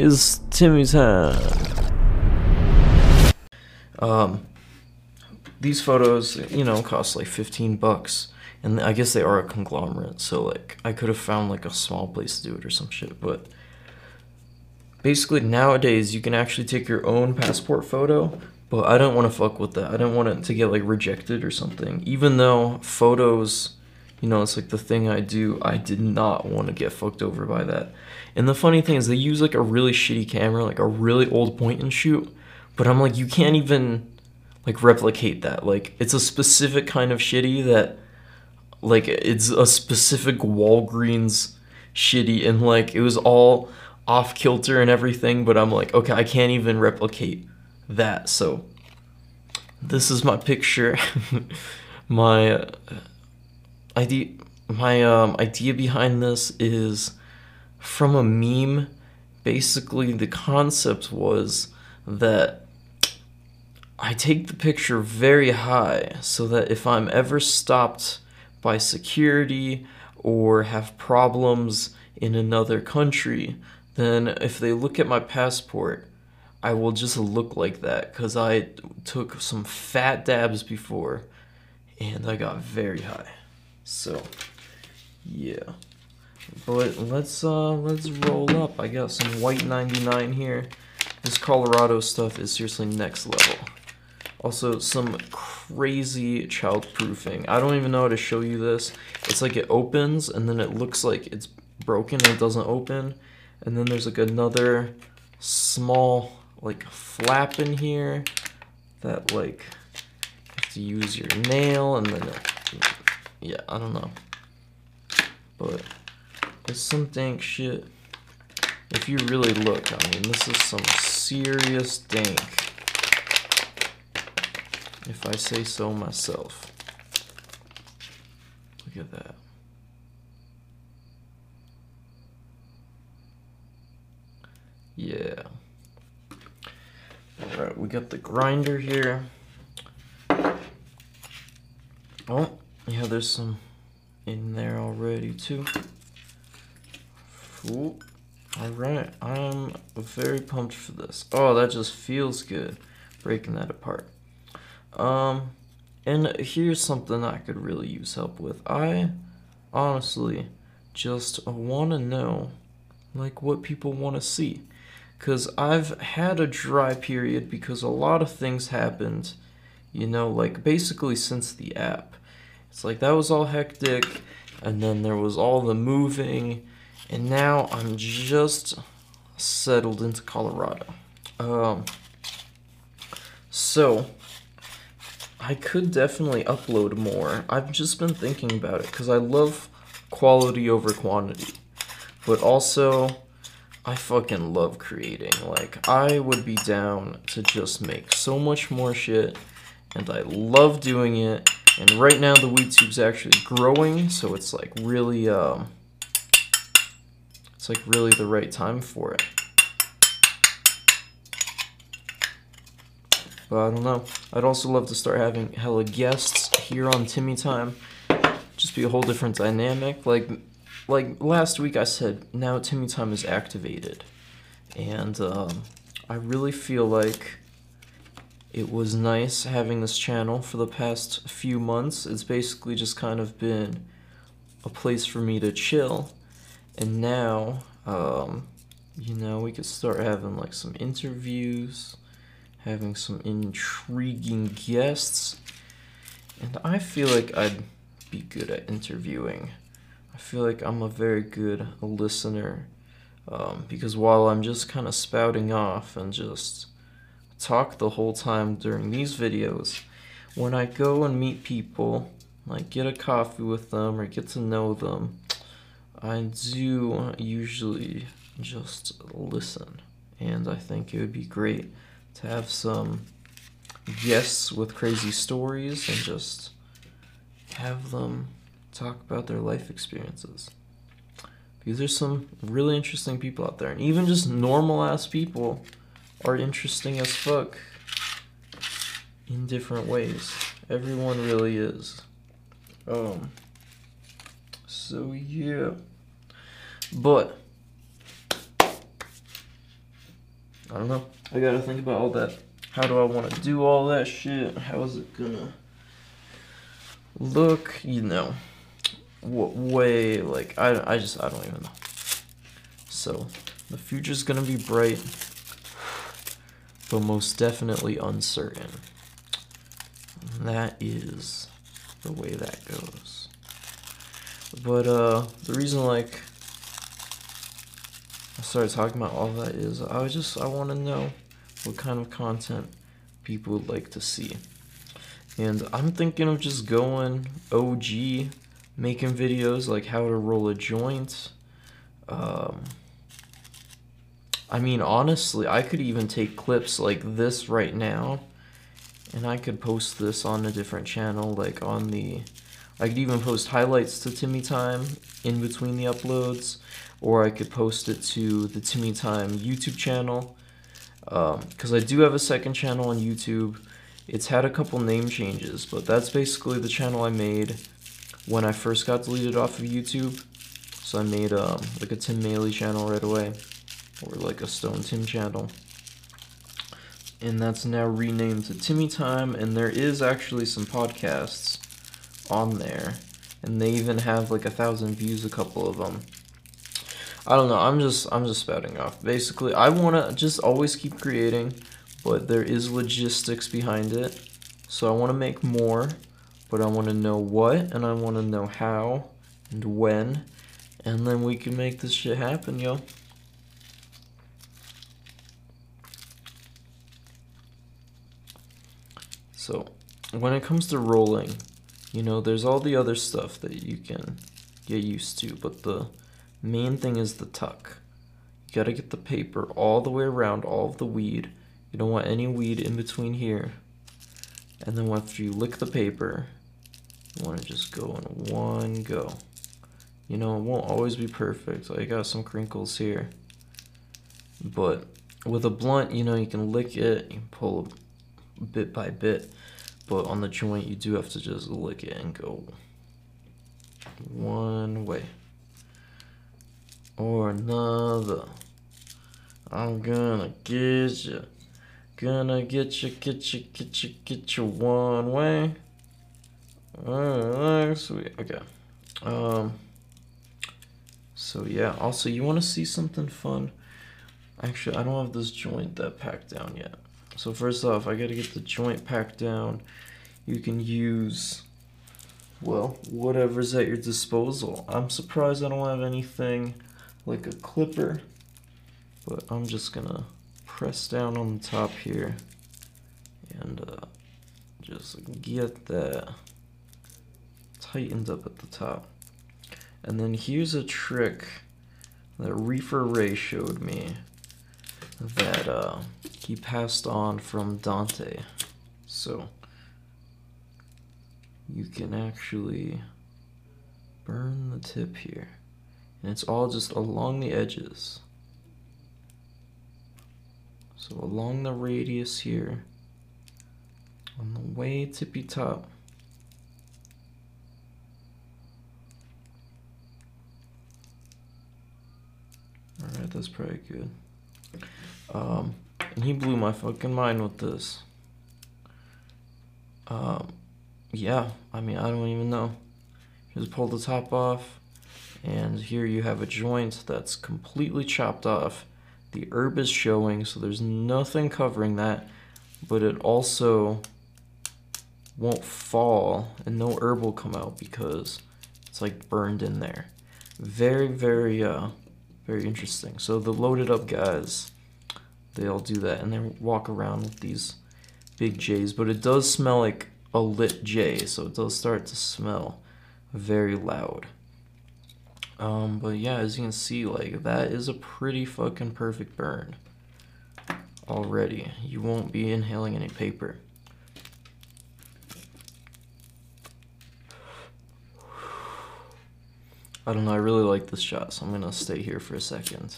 is Timmy time. Um, these photos, you know, cost like 15 bucks. And I guess they are a conglomerate, so like I could have found like a small place to do it or some shit, but basically nowadays you can actually take your own passport photo, but I don't want to fuck with that. I don't want it to get like rejected or something. Even though photos, you know, it's like the thing I do, I did not want to get fucked over by that. And the funny thing is they use like a really shitty camera, like a really old point and shoot, but I'm like you can't even like replicate that. Like it's a specific kind of shitty that like it's a specific Walgreens shitty and like it was all off kilter and everything, but I'm like, okay, I can't even replicate that. So this is my picture. my uh, idea my um, idea behind this is from a meme. Basically, the concept was that I take the picture very high so that if I'm ever stopped by security or have problems in another country, then if they look at my passport, I will just look like that because I took some fat dabs before and I got very high. So, yeah. But let's uh let's roll up. I got some white 99 here. This Colorado stuff is seriously next level. Also, some crazy childproofing. I don't even know how to show you this. It's like it opens and then it looks like it's broken and it doesn't open. And then there's like another small like flap in here that like you have to use your nail and then it, yeah, I don't know. But it's some dank shit. If you really look, I mean, this is some serious dank if I say so myself. Look at that. Yeah. Alright, we got the grinder here. Oh, yeah, there's some in there already too. Alright, I'm very pumped for this. Oh, that just feels good, breaking that apart. Um, and here's something I could really use help with. I honestly just want to know, like, what people want to see. Because I've had a dry period because a lot of things happened, you know, like, basically since the app. It's like that was all hectic, and then there was all the moving, and now I'm just settled into Colorado. Um, so, I could definitely upload more. I've just been thinking about it because I love quality over quantity. But also, I fucking love creating. Like, I would be down to just make so much more shit, and I love doing it. And right now, the WeedTube's actually growing, so it's like really, um, it's like really the right time for it. But I don't know. I'd also love to start having hella guests here on Timmy Time. Just be a whole different dynamic. Like, like last week I said, now Timmy Time is activated, and um, I really feel like it was nice having this channel for the past few months. It's basically just kind of been a place for me to chill, and now, um, you know, we could start having like some interviews having some intriguing guests. And I feel like I'd be good at interviewing. I feel like I'm a very good listener um, because while I'm just kind of spouting off and just talk the whole time during these videos, when I go and meet people, like get a coffee with them or get to know them, I do usually just listen. And I think it would be great to have some guests with crazy stories and just have them talk about their life experiences. Because there's some really interesting people out there, and even just normal ass people are interesting as fuck in different ways. Everyone really is. Um. So yeah. But I don't know. I gotta think about all that. How do I want to do all that shit? How is it gonna look? You know, what way? Like I, I just I don't even know. So the future's gonna be bright, but most definitely uncertain. And that is the way that goes. But uh, the reason like I started talking about all that is I just I want to know what kind of content people would like to see. And I'm thinking of just going OG, making videos like how to roll a joint. Um, I mean, honestly, I could even take clips like this right now and I could post this on a different channel, like on the. I could even post highlights to Timmy Time in between the uploads, or I could post it to the Timmy Time YouTube channel. Because um, I do have a second channel on YouTube. It's had a couple name changes, but that's basically the channel I made when I first got deleted off of YouTube. So I made um, like a Tim Maley channel right away, or like a Stone Tim channel and that's now renamed to Timmy Time, and there is actually some podcasts on there, and they even have like a thousand views, a couple of them. I don't know. I'm just I'm just spouting off. Basically, I want to just always keep creating, but there is logistics behind it. So I want to make more, but I want to know what and I want to know how and when, and then we can make this shit happen, yo. So when it comes to rolling, you know, there's all the other stuff that you can get used to, but the main thing is the tuck. You gotta get the paper all the way around all of the weed. You don't want any weed in between here. And then after you lick the paper, you want to just go in one go. You know, it won't always be perfect. I got some crinkles here. But with a blunt, you know, you can lick it, you pull bit by bit. But on the joint, you do have to just lick it and go one way or another. I'm gonna get you, gonna get you, get you, get you, get you one way. Alright, sweet. Okay. Um. So yeah. Also, you want to see something fun? Actually, I don't have this joint that packed down yet. So first off, I gotta get the joint packed down. You can use, well, whatever's at your disposal. I'm surprised I don't have anything like a clipper, but I'm just gonna press down on the top here and uh, just get that tightened up at the top. And then here's a trick that Reefer Ray showed me that uh, he passed on from Dante. So you can actually burn the tip here. And it's all just along the edges. So along the radius here, on the way tippy top. Alright, that's pretty good. Um, and he blew my fucking mind with this. Um, yeah, I mean, I don't even know. Just pull the top off, and here you have a joint that's completely chopped off. The herb is showing, so there's nothing covering that, but it also won't fall, and no herb will come out because it's like burned in there. Very, very, uh, very interesting. So the loaded up guys they all do that and they walk around with these big J's. But it does smell like a lit J, so it does start to smell very loud. Um, but yeah, as you can see, like that is a pretty fucking perfect burn already. You won't be inhaling any paper. I don't know, I really like this shot, so I'm gonna stay here for a second.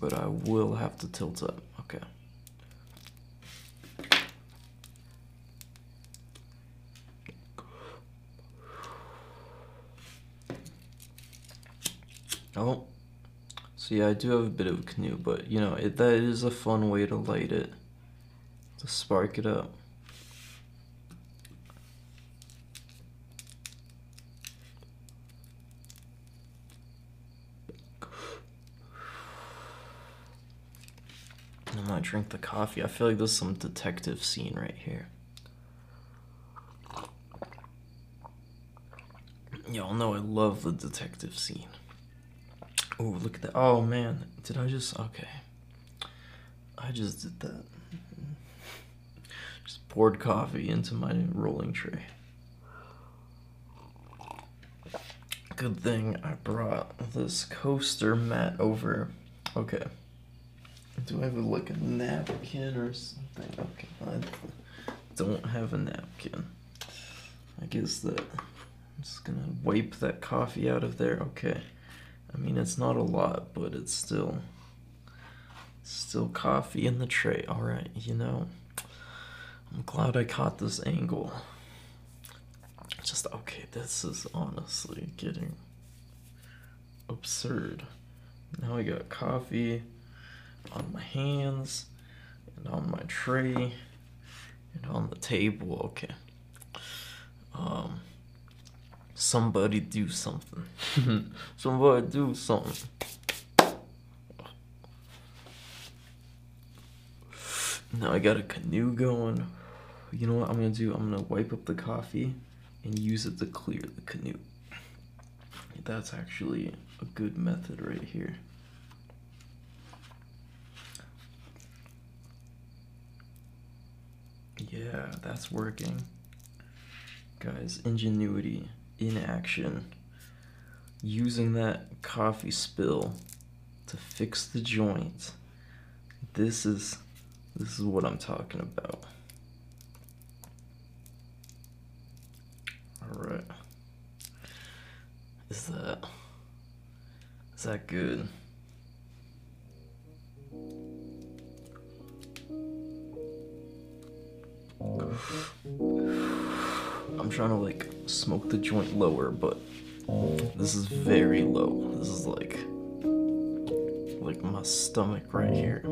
But I will have to tilt up. Okay. Oh, yeah, I do have a bit of a canoe, but you know, it, that is a fun way to light it, to spark it up. I'm gonna drink the coffee. I feel like there's some detective scene right here. Y'all know I love the detective scene. Oh, look at that. Oh man, did I just okay. I just did that. Just poured coffee into my rolling tray. Good thing I brought this coaster mat over. Okay. Do I have a, like a napkin or something? Okay, I don't have a napkin. I guess that I'm just gonna wipe that coffee out of there. Okay. I mean, it's not a lot, but it's still still coffee in the tray. All right, you know. I'm glad I caught this angle. Just okay, this is honestly getting absurd. Now I got coffee on my hands and on my tray and on the table. Okay. Um somebody do something. somebody do something. Now I got a canoe going. You know what I'm gonna do? I'm gonna wipe up the coffee and use it to clear the canoe. That's actually a good method right here. Yeah, that's working. Guys, ingenuity in action. Using that coffee spill to fix the joint. This is this is what I'm talking about. All right. Is that is that good? I'm trying to like smoke the joint lower, but this is very low. This is like like my stomach right here.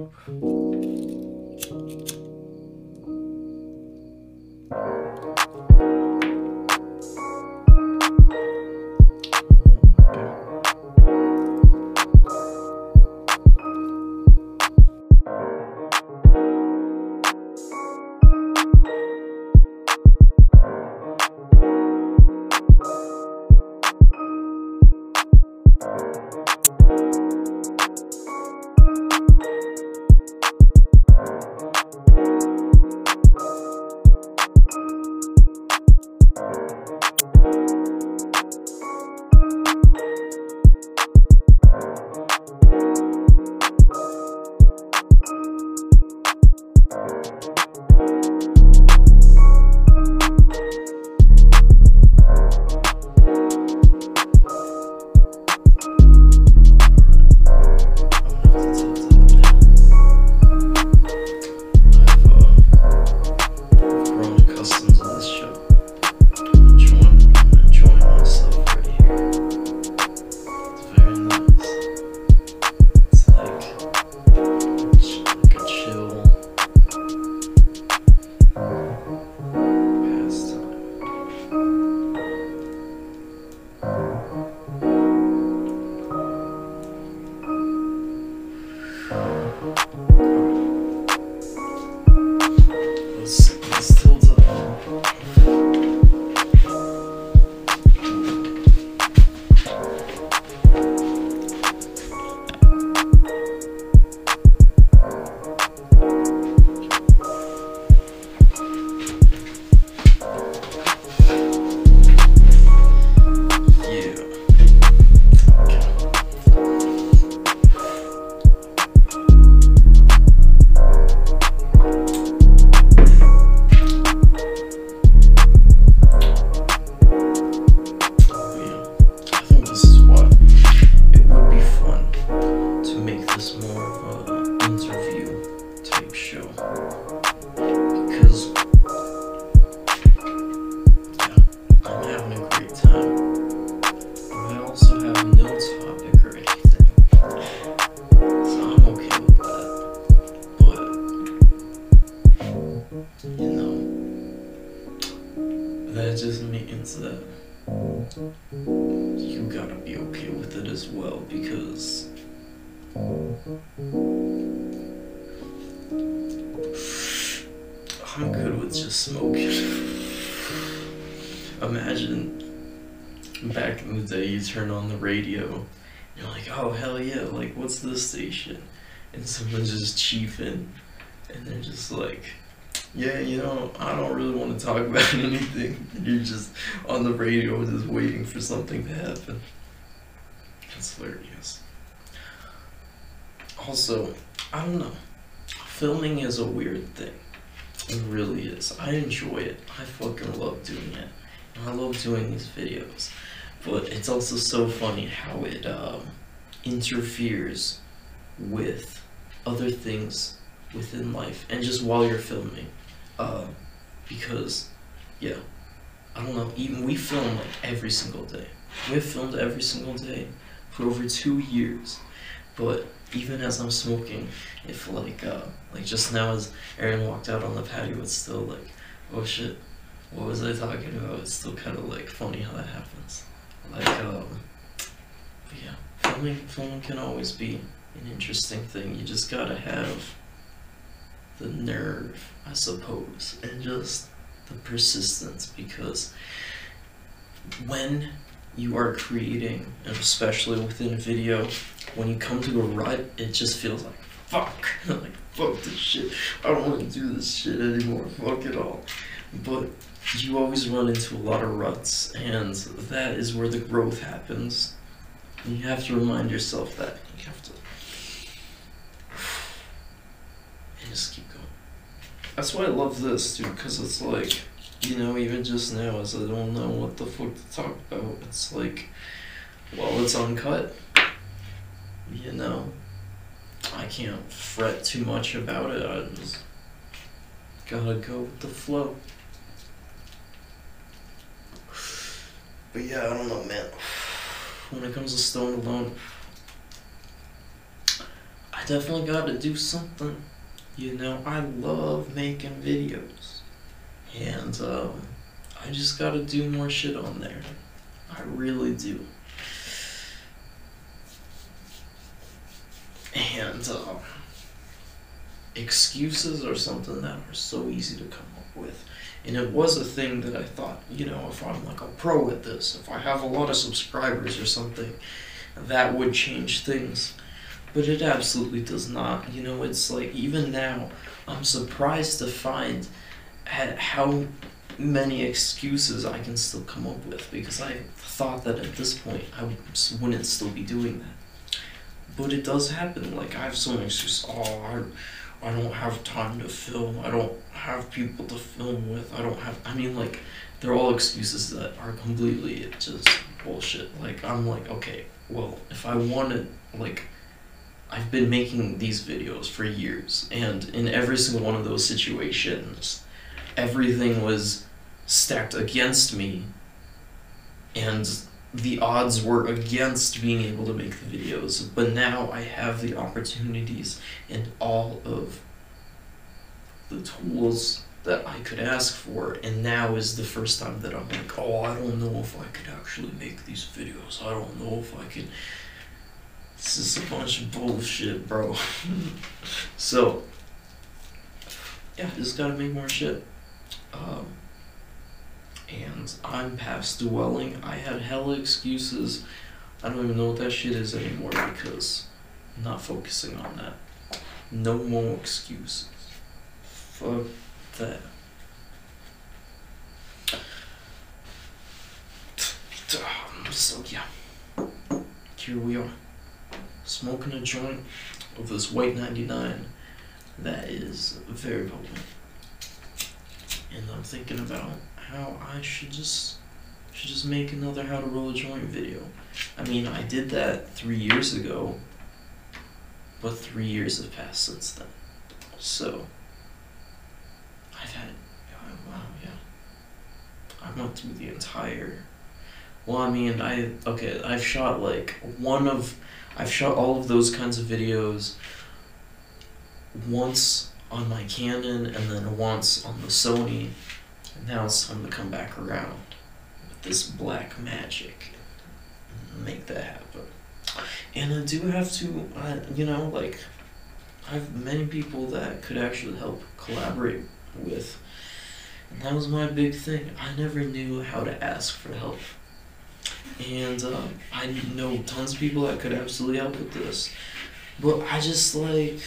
Someone's just chiefing and they're just like yeah, you know, I don't really want to talk about anything. You're just on the radio just waiting for something to happen. That's hilarious. Also, I don't know. Filming is a weird thing. It really is. I enjoy it. I fucking love doing it. I love doing these videos. But it's also so funny how it um, interferes with other things within life and just while you're filming. Uh, because, yeah, I don't know, even we film like every single day. We've filmed every single day for over two years. But even as I'm smoking, if like, uh, like just now as Aaron walked out on the patio, it's still like, oh shit, what was I talking about? It's still kind of like funny how that happens. Like, um, yeah, filming, filming can always be an interesting thing. You just gotta have the nerve, I suppose, and just the persistence because when you are creating, and especially within video, when you come to a rut, it just feels like fuck, like fuck this shit. I don't want to do this shit anymore. Fuck it all. But you always run into a lot of ruts, and that is where the growth happens. And you have to remind yourself that. You have to. And just keep going. That's why I love this, dude, because it's like, you know, even just now, as I don't know what the fuck to talk about, it's like, well, it's uncut. You know, I can't fret too much about it. I just gotta go with the flow. But yeah, I don't know, man. When it comes to Stone Alone, I definitely gotta do something. You know, I love making videos. And um, I just gotta do more shit on there. I really do. And uh, excuses are something that are so easy to come up with. And it was a thing that I thought, you know, if I'm like a pro at this, if I have a lot of subscribers or something, that would change things. But it absolutely does not. You know, it's like even now, I'm surprised to find how many excuses I can still come up with because I thought that at this point I wouldn't still be doing that. But it does happen. Like I have so many excuses. Oh, I I don't have time to film. I don't have people to film with. I don't have. I mean, like, they're all excuses that are completely just bullshit. Like, I'm like, okay, well, if I wanted, like, I've been making these videos for years, and in every single one of those situations, everything was stacked against me, and the odds were against being able to make the videos, but now I have the opportunities and all of the tools that I could ask for, and now is the first time that I'm like, oh, I don't know if I could actually make these videos. I don't know if I can. This is a bunch of bullshit, bro. so, yeah, just gotta make more shit. Um, and I'm past dwelling. I had hella excuses. I don't even know what that shit is anymore because I'm not focusing on that. No more excuses. Fuck that. So yeah, here we are, smoking a joint of this white 99 that is very potent. And I'm thinking about how I should just should just make another how to roll a joint video. I mean, I did that three years ago, but three years have passed since then. So, I've had, oh, wow, yeah. I went through the entire, well, I mean, I, okay, I've shot like one of, I've shot all of those kinds of videos once on my Canon and then once on the Sony And now it's time to come back around with this Blackmagic and make that happen. And I do have to, I, you know, like, I have many people that could actually help collaborate with. And that was my big thing. I never knew how to ask for help. And uh, I know tons of people that could absolutely help with this. But I just like,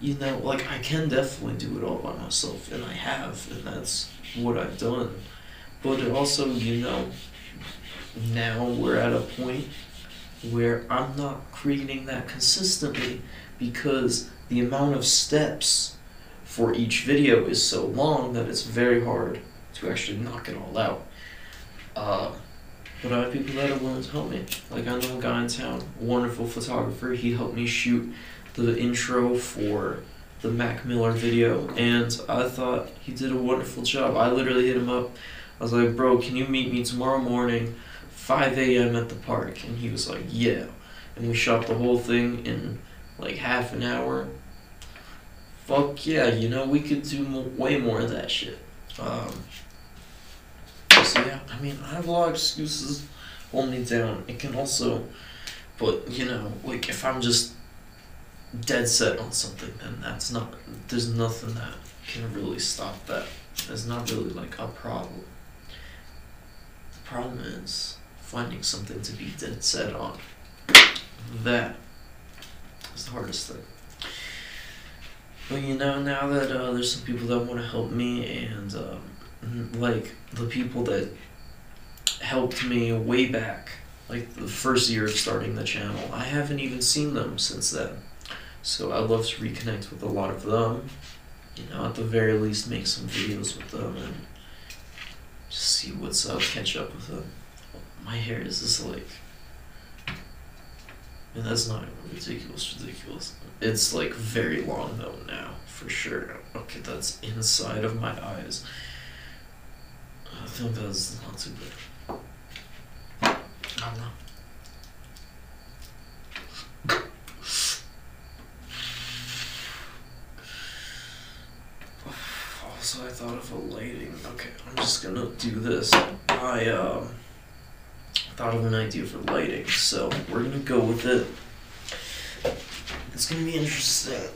you know, like I can definitely do it all by myself, and I have, and that's what I've done. But also, you know, now we're at a point where I'm not creating that consistently because the amount of steps for each video is so long that it's very hard to actually knock it all out. Uh, but I have people that are willing to help me. Like I know a guy in town, wonderful photographer. He helped me shoot the intro for the Mac Miller video, and I thought he did a wonderful job. I literally hit him up. I was like, "Bro, can you meet me tomorrow morning, 5 a.m. at the park?" And he was like, "Yeah." And we shot the whole thing in like half an hour. Fuck yeah, you know we could do way more of that shit. Um, yeah, I mean I have a lot of excuses hold me down. It can also, but you know, like if I'm just dead set on something, then that's not. There's nothing that can really stop that. There's not really like a problem. The problem is finding something to be dead set on. That is the hardest thing. But you know, now that uh, there's some people that want to help me, and um, like the people that helped me way back, like the first year of starting the channel, I haven't even seen them since then. So I'd love to reconnect with a lot of them. You know, at the very least, make some videos with them and just see what's up, catch up with them. My hair is just like. And that's not ridiculous, ridiculous. It's like very long though now, for sure. Okay, that's inside of my eyes. I think that's not too good. I don't know. Also, I thought of a lighting. Okay, I'm just gonna do this. I um thought of an idea for lighting, so we're gonna go with it. It's gonna be interesting.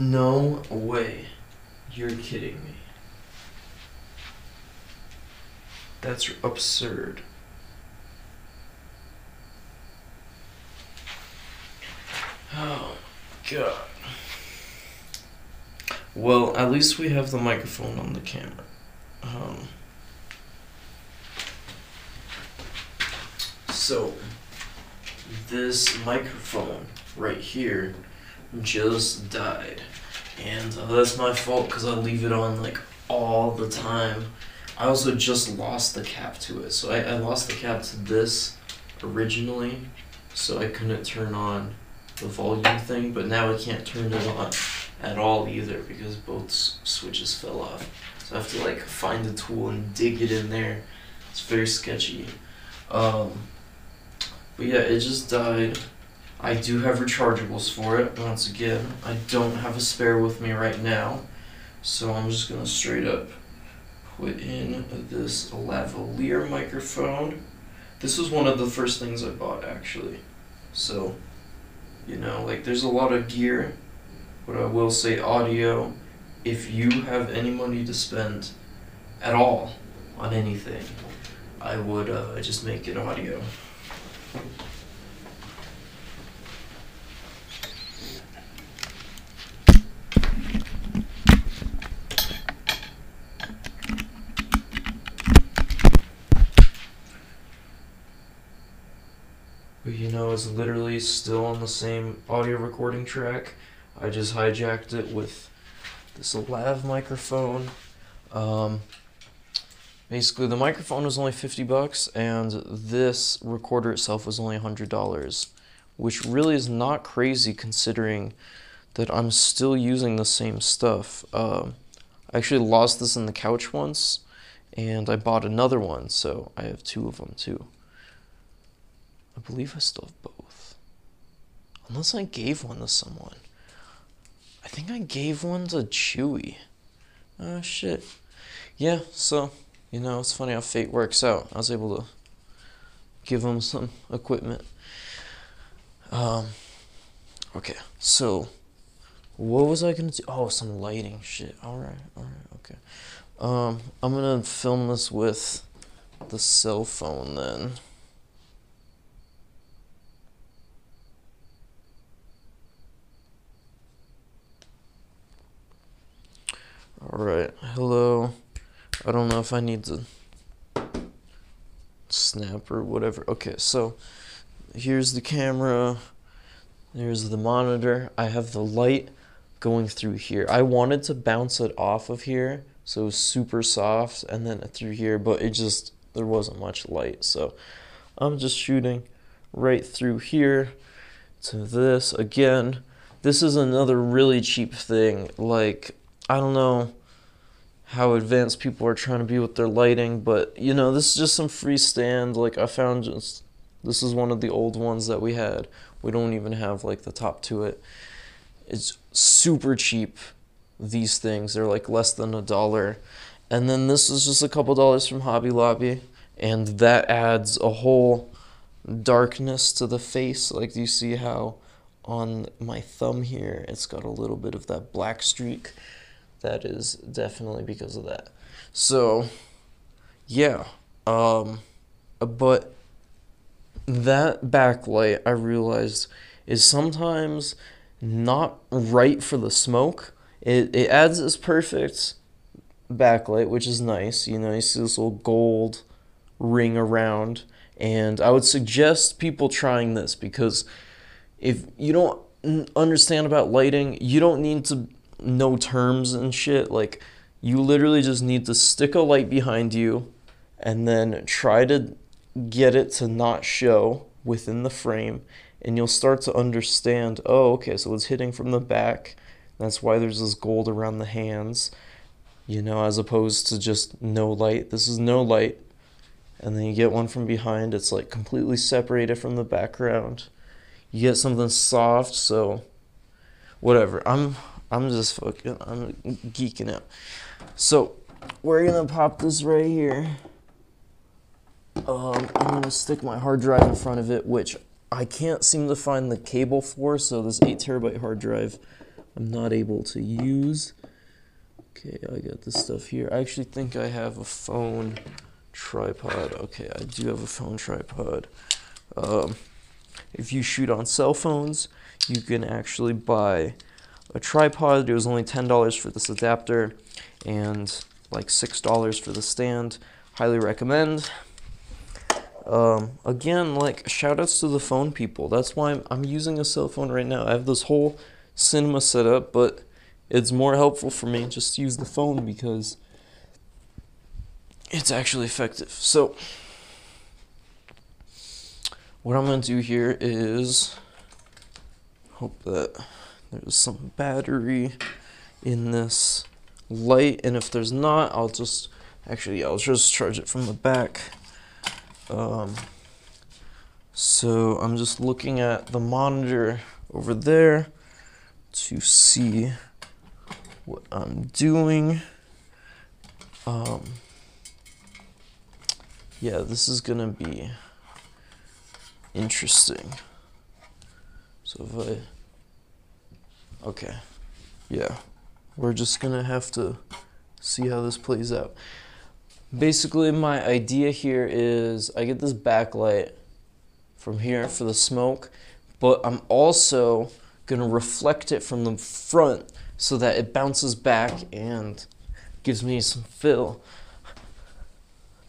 No way. You're kidding me. That's absurd. Oh, God. Well, at least we have the microphone on the camera. Um, so, this microphone right here just died. And uh, that's my fault because I leave it on like all the time. I also just lost the cap to it. So I, I lost the cap to this originally, so I couldn't turn on the volume thing, but now I can't turn it on at all either because both switches fell off. So I have to like find a tool and dig it in there. It's very sketchy. Um, but yeah, it just died. I do have rechargeables for it. Once again, I don't have a spare with me right now, so I'm just gonna straight up put in this lavalier microphone. This was one of the first things I bought actually. So, you know, like there's a lot of gear, but I will say audio. If you have any money to spend at all on anything, I would uh, just make it audio. But you know, it's literally still on the same audio recording track. I just hijacked it with this lav microphone. Um, basically, the microphone was only 50 bucks, and this recorder itself was only $100, which really is not crazy considering that I'm still using the same stuff. Um, I actually lost this in the couch once, and I bought another one, so I have two of them too. I believe I still have both. Unless I gave one to someone. I think I gave one to Chewy. Oh shit. Yeah, so, you know, it's funny how fate works out. I was able to give him some equipment. Um, okay, so what was I gonna do? Oh, some lighting shit. All right, all right, okay. Um, I'm gonna film this with the cell phone then. All right, hello. I don't know if I need to snap or whatever. Okay, so here's the camera. There's the monitor. I have the light going through here. I wanted to bounce it off of here so it was super soft and then through here, but it just there wasn't much light. So I'm just shooting right through here to this again. This is another really cheap thing. Like I don't know how advanced people are trying to be with their lighting, but you know, this is just some freestand. Like I found just this is one of the old ones that we had. We don't even have like the top to it. It's super cheap. These things they're like less than a dollar, and then this is just a couple dollars from Hobby Lobby, and that adds a whole darkness to the face. Like you see how on my thumb here, it's got a little bit of that black streak that is definitely because of that. So, yeah. Um, but that backlight, I realized, is sometimes not right for the smoke. It, it adds this perfect backlight, which is nice. You know, you see this little gold ring around. And I would suggest people trying this because if you don't understand about lighting, you don't need to no terms and shit. Like, you literally just need to stick a light behind you and then try to get it to not show within the frame. And you'll start to understand oh, okay, so it's hitting from the back. That's why there's this gold around the hands, you know, as opposed to just no light. This is no light. And then you get one from behind, it's like completely separated from the background. You get something soft, so whatever. I'm I'm just fucking, I'm geeking out. So, we're gonna pop this right here. Um, I'm gonna stick my hard drive in front of it, which I can't seem to find the cable for, so this 8 terabyte hard drive I'm not able to use. Okay, I got this stuff here. I actually think I have a phone tripod. Okay, I do have a phone tripod. Um, if you shoot on cell phones, you can actually buy a tripod. It was only $10 for this adapter and like $6 for the stand. Highly recommend. Um, again, like shout outs to the phone people. That's why I'm, I'm using a cell phone right now. I have this whole cinema set up, but it's more helpful for me just to use the phone because it's actually effective. So, what I'm going to do here is hope that there's some battery in this light and if there's not I'll just actually I'll just charge it from the back. Um, so I'm just looking at the monitor over there to see what I'm doing. Um, yeah this is gonna be interesting. So if I Okay. Yeah. We're just gonna have to see how this plays out. Basically, my idea here is I get this backlight from here for the smoke, but I'm also gonna reflect it from the front so that it bounces back and gives me some fill.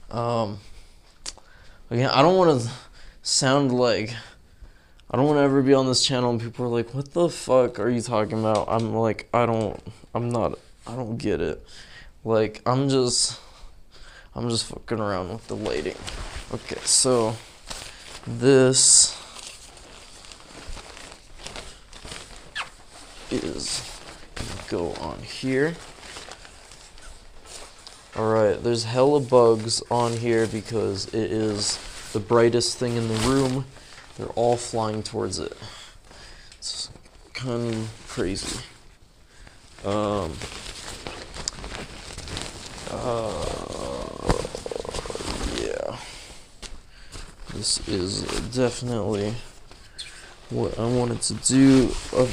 Um, again, I don't want to sound like I don't want to ever be on this channel and people are like, what the fuck are you talking about? I'm like, I don't, I'm not, I don't get it. Like, I'm just, I'm just fucking around with the lighting. Okay, so this is go on here. Alright, there's hella bugs on here because it is the brightest thing in the room. They're all flying towards it. It's kind of crazy. Um, uh, yeah. This is definitely what I wanted to do. Uh,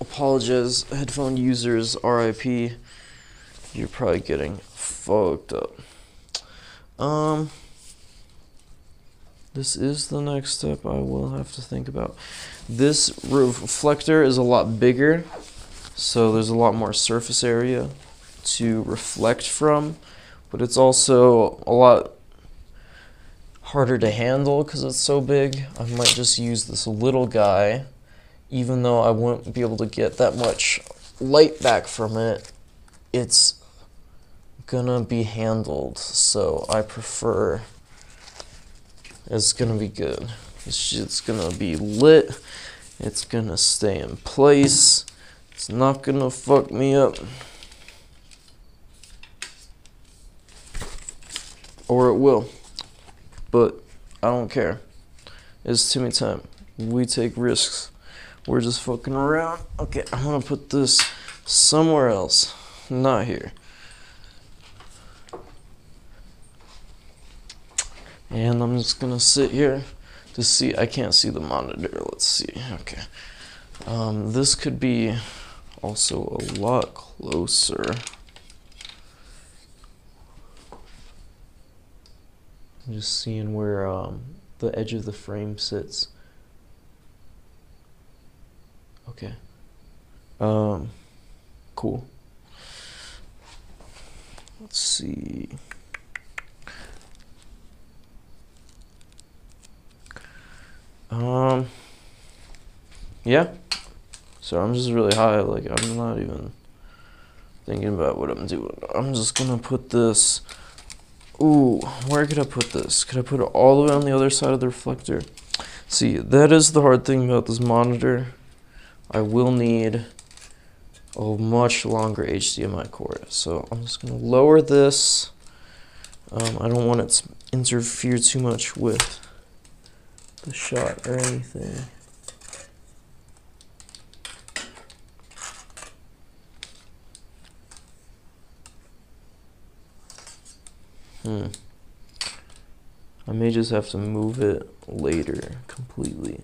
apologize, headphone users, RIP. You're probably getting fucked up. Um, this is the next step I will have to think about. This reflector is a lot bigger, so there's a lot more surface area to reflect from, but it's also a lot harder to handle because it's so big. I might just use this little guy, even though I won't be able to get that much light back from it. It's gonna be handled, so I prefer. It's gonna be good. It's gonna be lit. It's gonna stay in place. It's not gonna fuck me up. Or it will. But I don't care. It's Timmy time. We take risks. We're just fucking around. Okay, I'm gonna put this somewhere else. Not here. And I'm just gonna sit here to see. I can't see the monitor. Let's see. Okay. Um, this could be also a lot closer. I'm just seeing where um, the edge of the frame sits. Okay. Um, cool. Let's see. Um, yeah. So I'm just really high. Like I'm not even thinking about what I'm doing. I'm just gonna put this. Ooh, where could I put this? Could I put it all the way on the other side of the reflector? See, that is the hard thing about this monitor. I will need a much longer HDMI cord. So I'm just gonna lower this. Um, I don't want it to interfere too much with the shot or anything. Hmm. I may just have to move it later completely.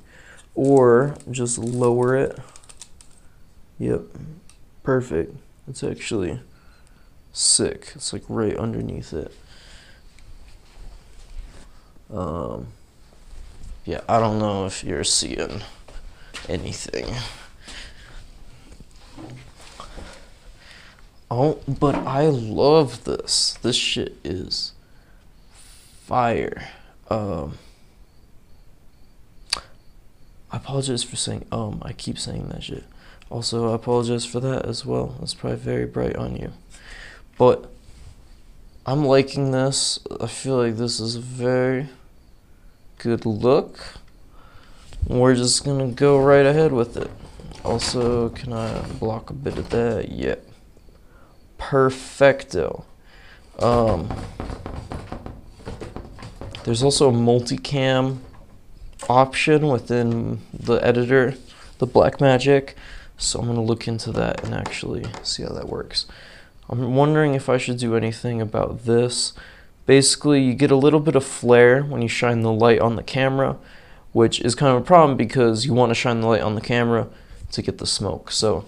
Or just lower it. Yep. Perfect. It's actually sick. It's like right underneath it. Um, yeah, I don't know if you're seeing anything. Oh, but I love this. This shit is fire. Um, I apologize for saying um. I keep saying that shit. Also, I apologize for that as well. That's probably very bright on you. But I'm liking this. I feel like this is very good look. We're just gonna go right ahead with it. Also, can I block a bit of that? Yep. Yeah perfecto. Um, there's also a multicam option within the editor, the Blackmagic. So I'm to look into that and actually see how that works. I'm wondering if I should do anything about this. Basically, you get a little bit of flare when you shine the light on the camera, which is kind of a problem because you want to shine the light on the camera to get the smoke. So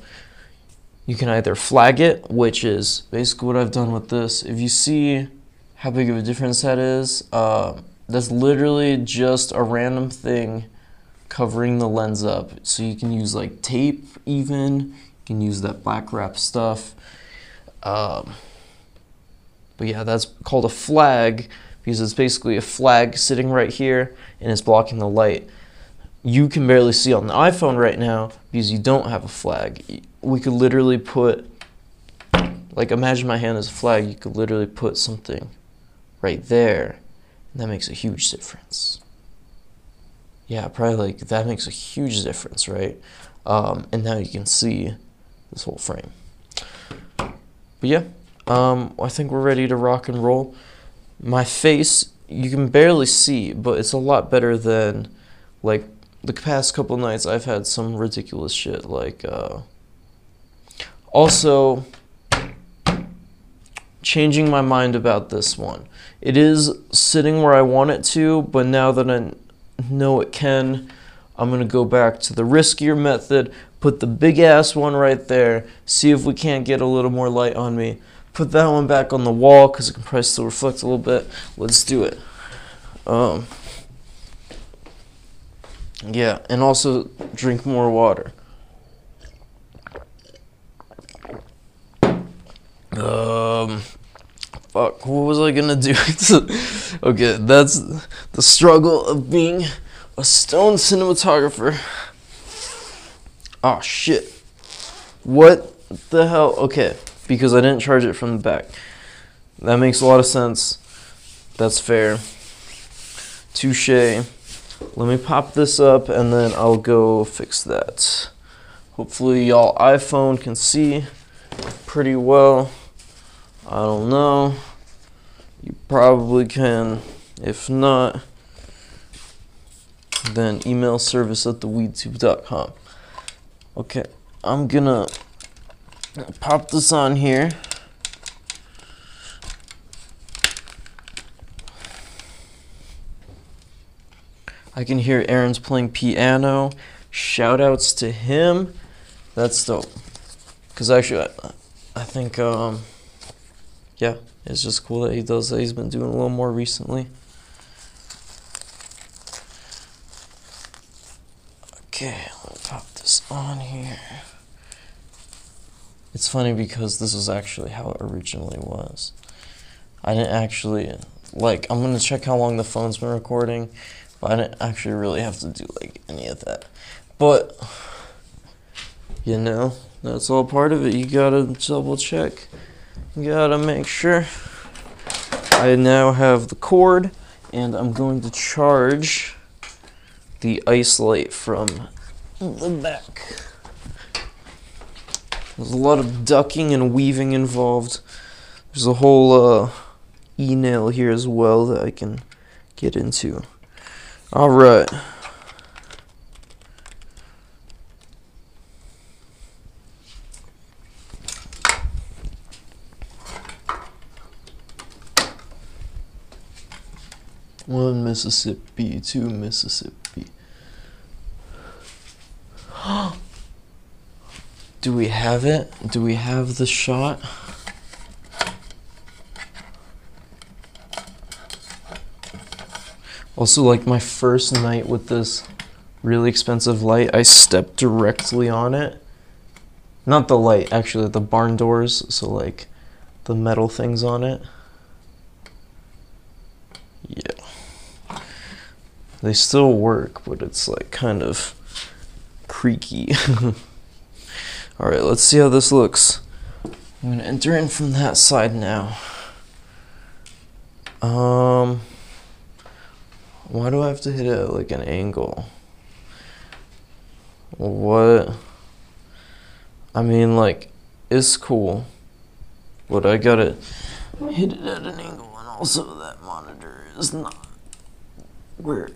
you can either flag it, which is basically what I've done with this. If you see how big of a difference that is, uh, that's literally just a random thing covering the lens up. So you can use like tape even, you can use that black wrap stuff. Um, but yeah, that's called a flag because it's basically a flag sitting right here and it's blocking the light. You can barely see on the iPhone right now because you don't have a flag we could literally put, like imagine my hand as a flag, you could literally put something right there, and that makes a huge difference. Yeah, probably like that makes a huge difference, right? Um, and now you can see this whole frame. But yeah, um, I think we're ready to rock and roll. My face, you can barely see, but it's a lot better than like the past couple nights I've had some ridiculous shit like uh also changing my mind about this one. It is sitting where I want it to, but now that I know it can, I'm going to go back to the riskier method, put the big ass one right there, see if we can't get a little more light on me. Put that one back on the wall because it can probably still reflect a little bit. Let's do it. Um, yeah, and also drink more water. Um, fuck, what was I gonna do? okay, that's the struggle of being a stone cinematographer. Oh shit. What the hell? Okay, because I didn't charge it from the back. That makes a lot of sense. That's fair. Touche. Let me pop this up and then I'll go fix that. Hopefully y'all iPhone can see pretty well. I don't know. You probably can. If not, then email service at theweedtube.com. Okay, I'm gonna pop this on here. I can hear Aaron's playing piano. Shout outs to him. That's dope. Because actually, I, I think, um, yeah, it's just cool that he does that. He's been doing a little more recently. Okay, let me pop this on here. It's funny because this is actually how it originally was. I didn't actually, like, I'm going to check how long the phone's been recording, but I didn't actually really have to do, like, any of that. But, you know, that's all part of it. You gotta double check. You gotta make sure. I now have the cord, and I'm going to charge the ice light from the back. There's a lot of ducking and weaving involved. There's a whole uh, e-nail here as well that I can get into. All right. One Mississippi, two Mississippi. Do we have it? Do we have the shot? Also, like my first night with this really expensive light, I stepped directly on it. Not the light, actually, the barn doors, so like the metal things on it. Yeah. They still work, but it's like kind of creaky. Alright, let's see how this looks. I'm gonna enter in from that side now. Um, why do I have to hit it at like an angle? What? I mean, like, it's cool, but I gotta hit it at an angle, and also that monitor is not where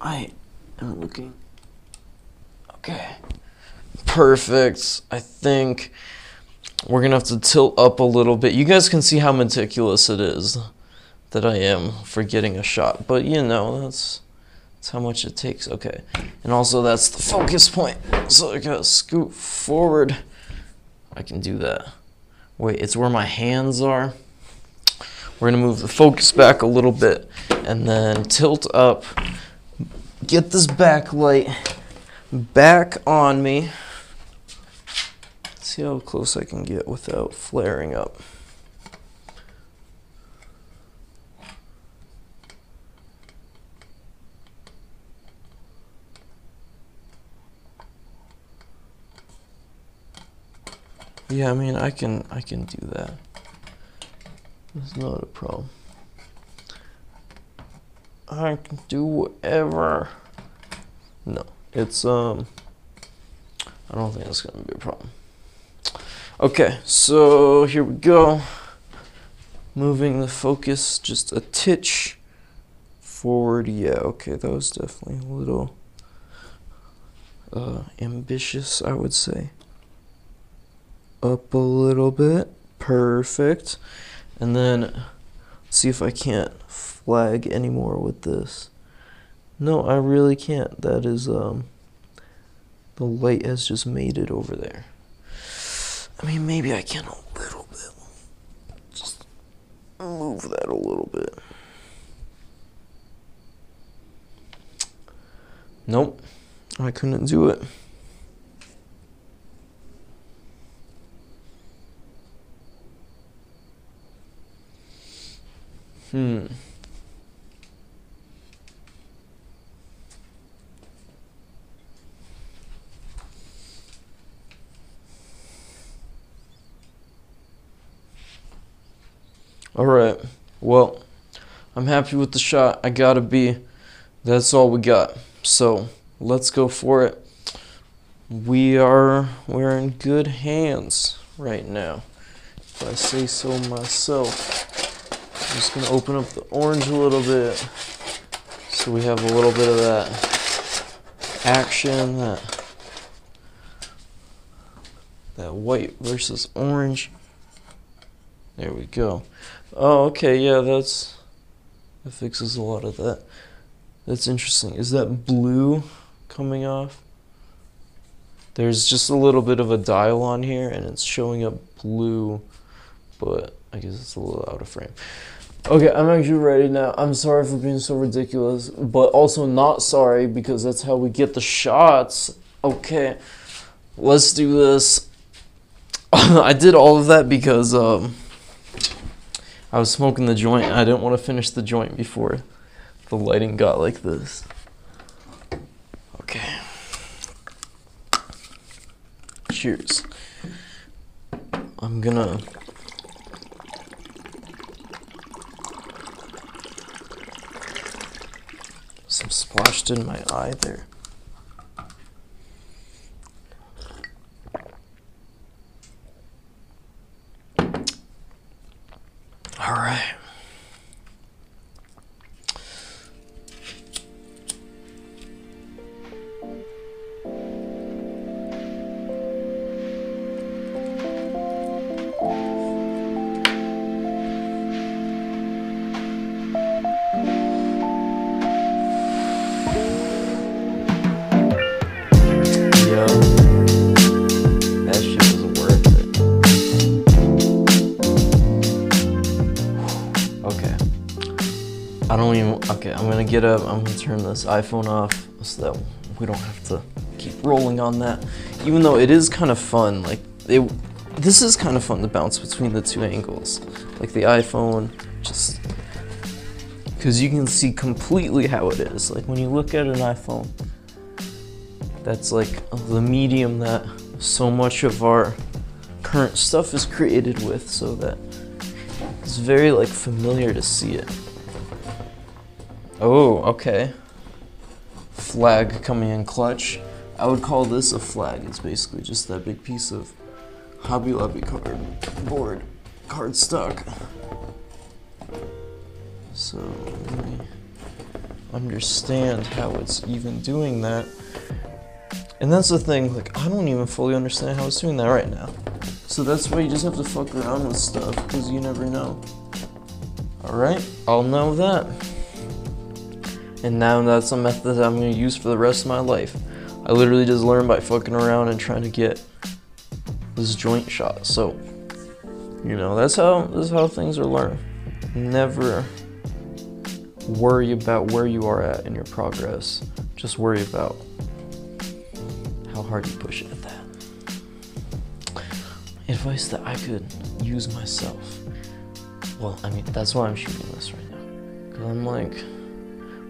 I am looking. Okay. Perfect. I think we're gonna have to tilt up a little bit. You guys can see how meticulous it is that I am for getting a shot, but you know, that's that's how much it takes. Okay. And also that's the focus point. So I gotta scoot forward. I can do that. Wait, it's where my hands are. We're gonna move the focus back a little bit and then tilt up. Get this backlight back on me. See how close I can get without flaring up. Yeah, I mean, I can I can do that. It's not a problem. I can do whatever. It's um. I don't think it's gonna be a problem. Okay, so here we go. Moving the focus just a titch forward. Yeah, okay, that was definitely a little uh, ambitious, I would say. Up a little bit. Perfect. And then see if I can't flag anymore with this. No, I really can't. That is, um, the light has just made it over there. I mean, maybe I can a little bit. Just move that a little bit. Nope, I couldn't do it. Hmm. All right. Well, I'm happy with the shot. I gotta be. That's all we got. So let's go for it. We are we're in good hands right now. If I say so myself. I'm just gonna open up the orange a little bit. So we have a little bit of that action, that that white versus orange. There we go. Oh, okay, yeah, that's that fixes a lot of that. That's interesting. Is that blue coming off? There's just a little bit of a dial on here and it's showing up blue, but I guess it's a little out of frame. Okay, I'm actually ready now. I'm sorry for being so ridiculous, but also not sorry because that's how we get the shots. Okay, let's do this. I did all of that because um, I was smoking the joint. I didn't want to finish the joint before the lighting got like this. Okay. Cheers. I'm gonna. Some splashed in my eye there. Get up. I'm gonna turn this iPhone off so that we don't have to keep rolling on that. Even though it is kind of fun, like it. This is kind of fun to bounce between the two angles, like the iPhone, just because you can see completely how it is. Like when you look at an iPhone, that's like the medium that so much of our current stuff is created with, so that it's very like familiar to see it. Oh, okay. Flag coming in clutch. I would call this a flag. It's basically just that big piece of Hobby Lobby cardboard, card stock. So let me understand how it's even doing that. And that's the thing, like, I don't even fully understand how it's doing that right now. So that's why you just have to fuck around with stuff, because you never know. Alright, I'll know that. And now that's a method that I'm going to use for the rest of my life. I literally just learned by fucking around and trying to get this joint shot. So, you know, that's how, that's how things are learned. Never worry about where you are at in your progress. Just worry about how hard you push it at that. Advice that I could use myself. Well, I mean, that's why I'm shooting this right now. Because I'm like,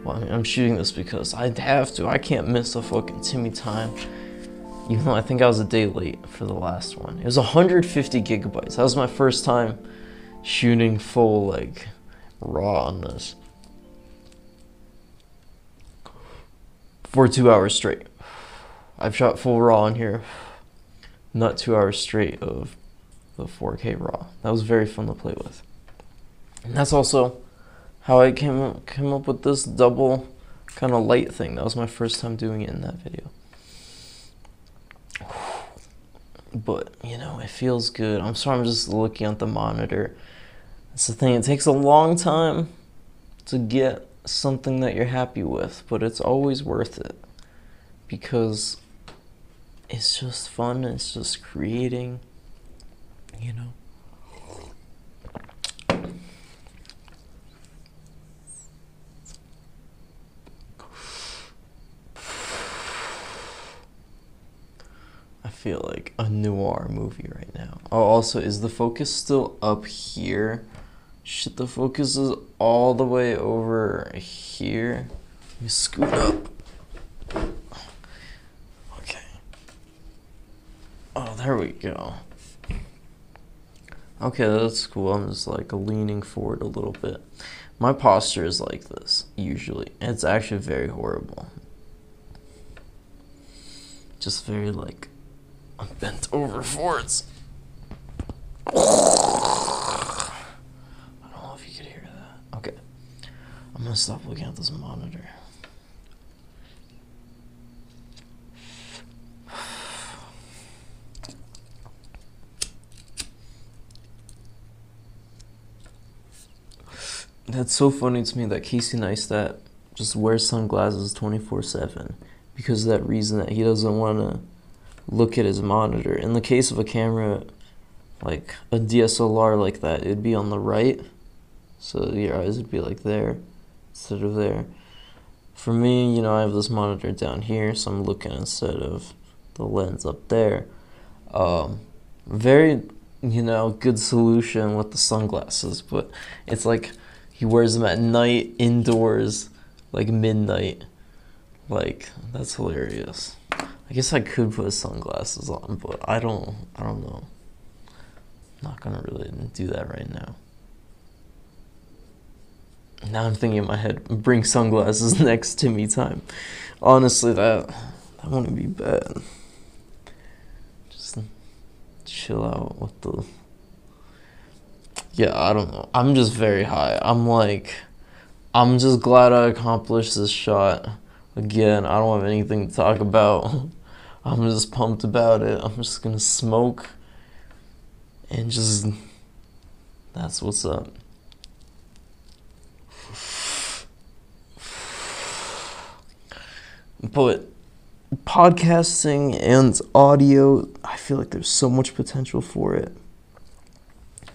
well, I mean, I'm shooting this because I have to. I can't miss a fucking Timmy time. Even though I think I was a day late for the last one. It was 150 gigabytes. That was my first time shooting full, like, raw on this. For two hours straight. I've shot full raw on here, not two hours straight of the 4K raw. That was very fun to play with. And that's also how I came came up with this double kind of light thing. That was my first time doing it in that video. but you know, it feels good. I'm sorry, I'm just looking at the monitor. It's the thing, it takes a long time to get something that you're happy with, but it's always worth it because it's just fun, it's just creating, you know. Feel like a noir movie right now. Oh, also, is the focus still up here? Shit, the focus is all the way over here. Let me scoot up. Okay. Oh, there we go. Okay, that's cool. I'm just like leaning forward a little bit. My posture is like this, usually. It's actually very horrible. Just very like I'm bent over forwards. I don't know if you could hear that. Okay. I'm gonna stop looking at this monitor. That's so funny to me that Casey Neistat just wears sunglasses 24 7 because of that reason that he doesn't want to look at his monitor. In the case of a camera like a DSLR like that, it'd be on the right. So your eyes would be like there instead of there. For me, you know, I have this monitor down here, so I'm looking instead of the lens up there. Um, very, you know, good solution with the sunglasses, but it's like he wears them at night indoors, like midnight. Like that's hilarious. I guess I could put sunglasses on, but I don't. I don't know. I'm not gonna really do that right now. Now I'm thinking in my head, bring sunglasses next to me time. Honestly, that that wouldn't be bad. Just chill out with the. Yeah, I don't know. I'm just very high. I'm like, I'm just glad I accomplished this shot. Again, I don't have anything to talk about. I'm just pumped about it. I'm just gonna smoke and just that's what's up. But podcasting and audio, I feel like there's so much potential for it.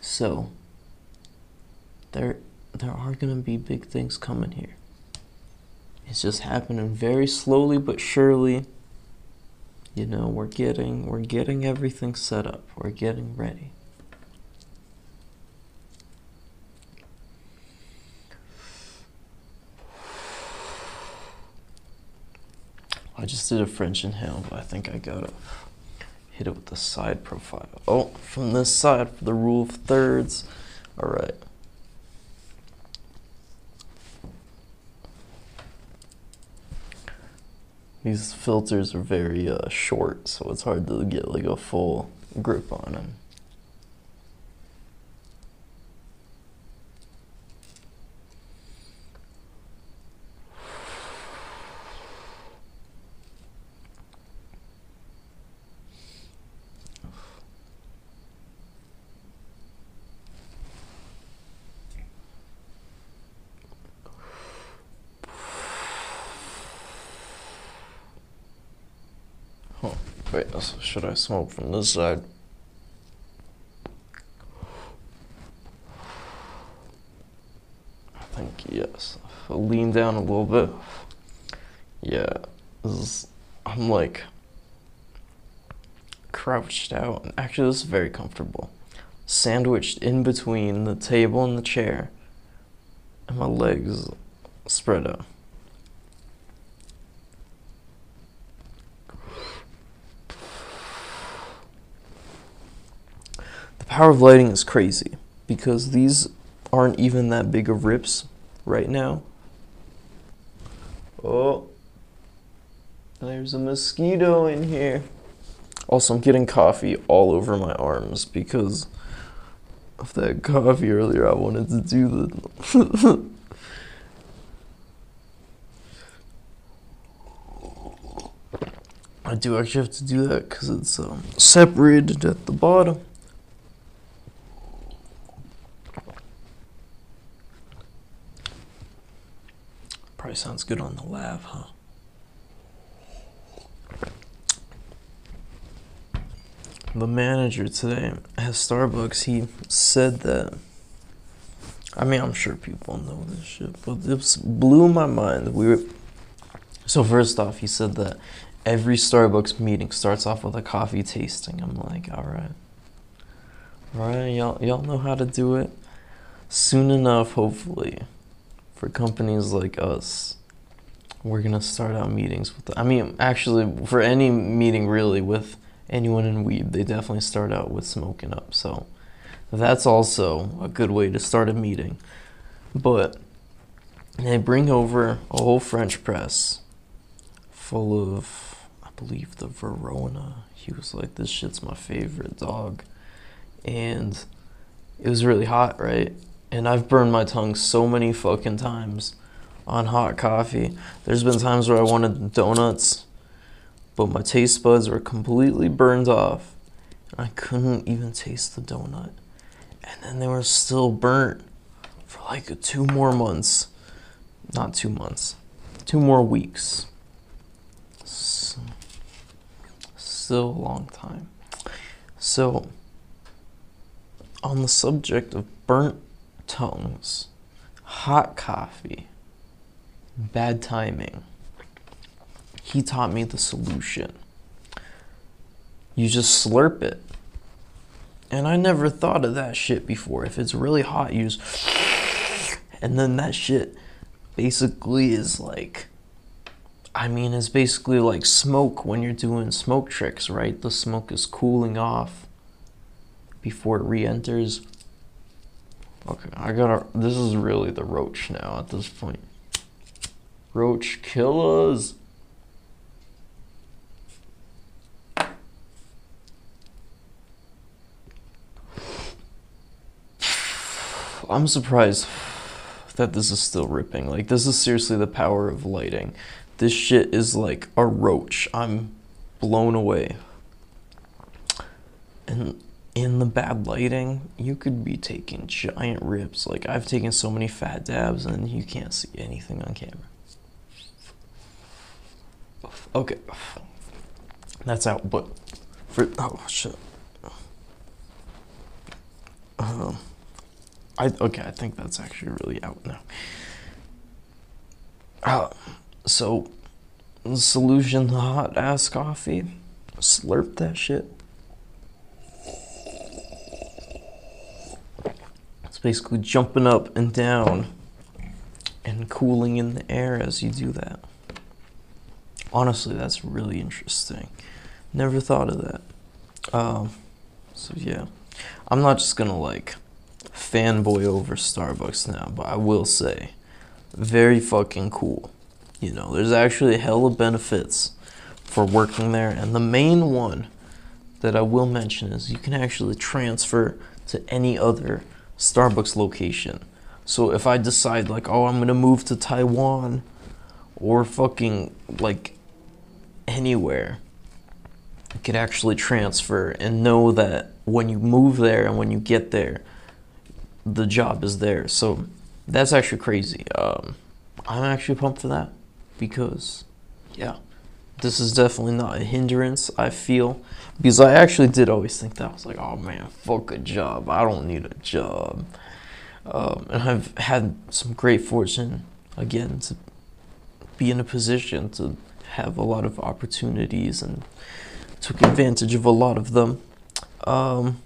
So there there are gonna be big things coming here. It's just happening very slowly but surely. You know, we're getting we're getting everything set up. We're getting ready. I just did a French inhale, but I think I gotta hit it with the side profile. Oh, from this side for the rule of thirds. All right. These filters are very uh, short, so it's hard to get like a full grip on them. Huh. Wait, should I smoke from this side? I think yes. I'll lean down a little bit. Yeah, is, I'm like crouched out. Actually, this is very comfortable. Sandwiched in between the table and the chair, and my legs spread out. Power of lighting is crazy because these aren't even that big of rips right now. Oh, there's a mosquito in here. Also, I'm getting coffee all over my arms because of that coffee earlier. I wanted to do the. I do actually have to do that because it's um, separated at the bottom. Probably sounds good on the lav, huh? The manager today at Starbucks, he said that. I mean, I'm sure people know this shit, but this blew my mind. We were. So, first off, he said that every Starbucks meeting starts off with a coffee tasting. I'm like, all right. All right, y'all, y'all know how to do it. Soon enough, hopefully, for companies like us, we're gonna start out meetings with. I mean, actually, for any meeting really with anyone in weed, they definitely start out with smoking up. So that's also a good way to start a meeting. But they bring over a whole French press full of, I believe, the Verona. He was like, this shit's my favorite dog. And it was really hot, right? And I've burned my tongue so many fucking times on hot coffee. There's been times where I wanted donuts but my taste buds were completely burned off. I couldn't even taste the donut. And then they were still burnt for like two more months. Not two months, two more weeks. So, still a long time. So, on the subject of burnt tongues, hot coffee, bad timing he taught me the solution. You just slurp it. And I never thought of that shit before. If it's really hot, you just. And then that shit basically is like. I mean, it's basically like smoke when you're doing smoke tricks, right? The smoke is cooling off before it re enters. Okay, I gotta. This is really the roach now at this point. Roach killers. I'm surprised that this is still ripping. Like, this is seriously the power of lighting. This shit is like a roach. I'm blown away. And in the bad lighting, you could be taking giant rips. Like, I've taken so many fat dabs and you can't see anything on camera. Okay. That's out, but for. Oh, shit. Um. I okay, I think that's actually really out now. Uh, so, solution to hot ass coffee, slurp that shit. It's basically jumping up and down and cooling in the air as you do that. Honestly, that's really interesting. Never thought of that. Um, so yeah, I'm not just gonna like fanboy over Starbucks now, but I will say, very fucking cool. You know, there's actually a hell of benefits for working there, and the main one that I will mention is you can actually transfer to any other Starbucks location. So if I decide like, oh, I'm gonna move to Taiwan or fucking like anywhere, I could actually transfer and know that when you move there and when you get there, the job is there. So that's actually crazy. Um, I'm actually pumped for that because, yeah, this is definitely not a hindrance. I feel because I actually did always think that I was like, oh man, fuck a job. I don't need a job. Um, and I've had some great fortune again to be in a position to have a lot of opportunities and took advantage of a lot of them. Um,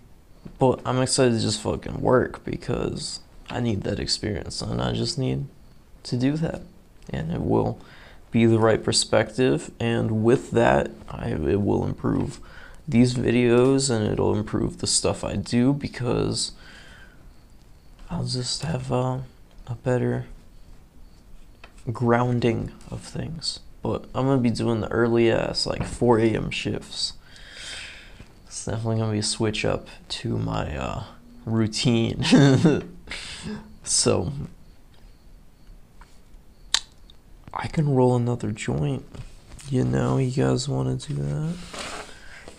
but I'm excited to just fucking work because I need that experience and I just need to do that. And it will be the right perspective. And with that, I, it will improve these videos and it'll improve the stuff I do because I'll just have a, a better grounding of things. But I'm gonna be doing the early ass like 4 a.m. shifts it's definitely gonna be a switch up to my uh, routine. so I can roll another joint. You know, you guys want to do that?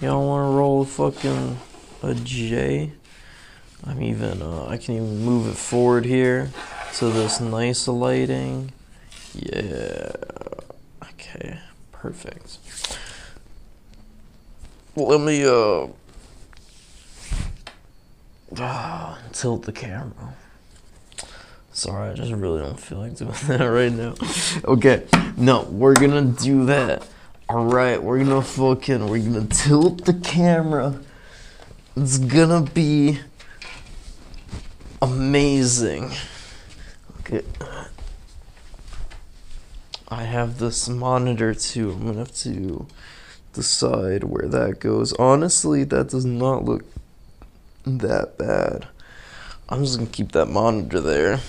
Y'all want to roll fucking a J? I'm even, uh, I can even move it forward here to this nice lighting. Yeah. Okay, perfect. Let me, uh, ah, tilt the camera. Sorry, I just really don't feel like doing that right now. Okay, no, we're gonna do that. Alright, we're gonna fucking, we're gonna tilt the camera. It's gonna be amazing. Okay. I have this monitor too. I'm gonna have to decide where that goes. Honestly, that does not look that bad. I'm just gonna keep that monitor there.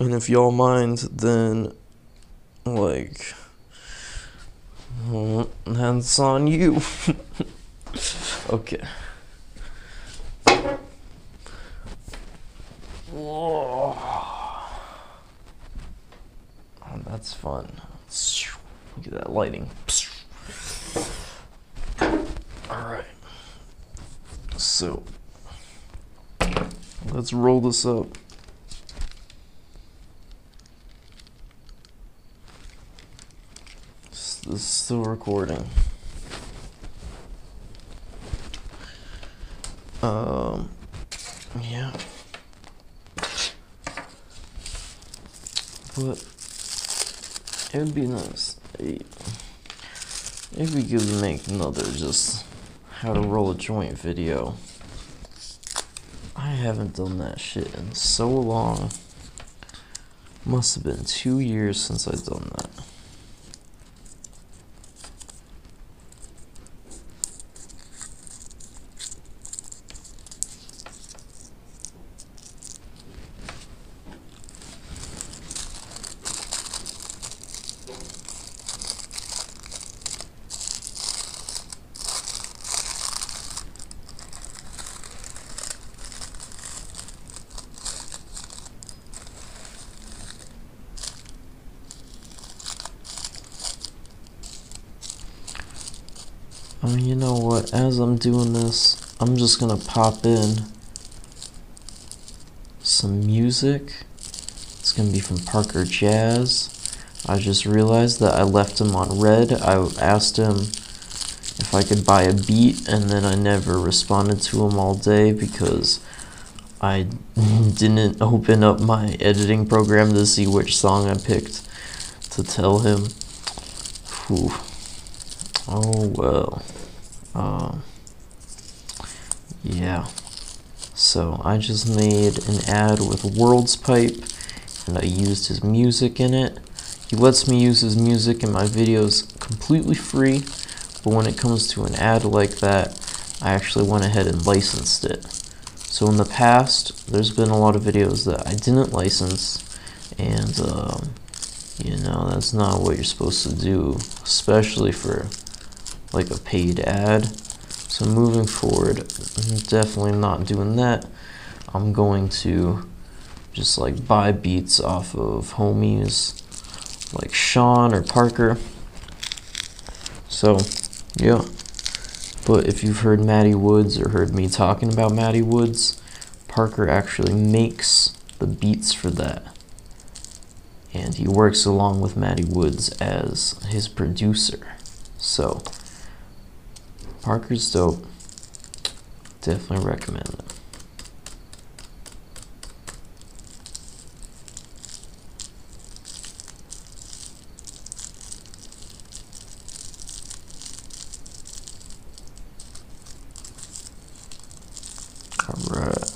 And if y'all mind, then, like, Mm, well, that's on you. okay. Whoa. Oh, that's fun. Look at that lighting. Alright. So, let's roll this up. This is still recording. Um, yeah. But it would be nice if we could make another just how to roll a joint video. I haven't done that shit in so long. Must have been two years since I've done that. I mean, you know what? As I'm doing this, I'm just gonna pop in some music. It's gonna be from Parker Jazz. I just realized that I left him on read. I asked him if I could buy a beat, and then I never responded to him all day because I didn't open up my editing program to see which song I picked to tell him. Whew. Oh well. Um, yeah. So I just made an ad with World's Pipe and I used his music in it. He lets me use his music in my videos completely free, but when it comes to an ad like that, I actually went ahead and licensed it. So in the past, there's been a lot of videos that I didn't license, and um, you know, that's not what you're supposed to do, especially for like a paid ad. So moving forward, I'm definitely not doing that. I'm going to just like buy beats off of homies like Sean or Parker. So, yeah. But if you've heard Matty Woods or heard me talking about Matty Woods, Parker actually makes the beats for that. And he works along with Matty Woods as his producer. So, Parker's dope. Definitely recommend it. Alright.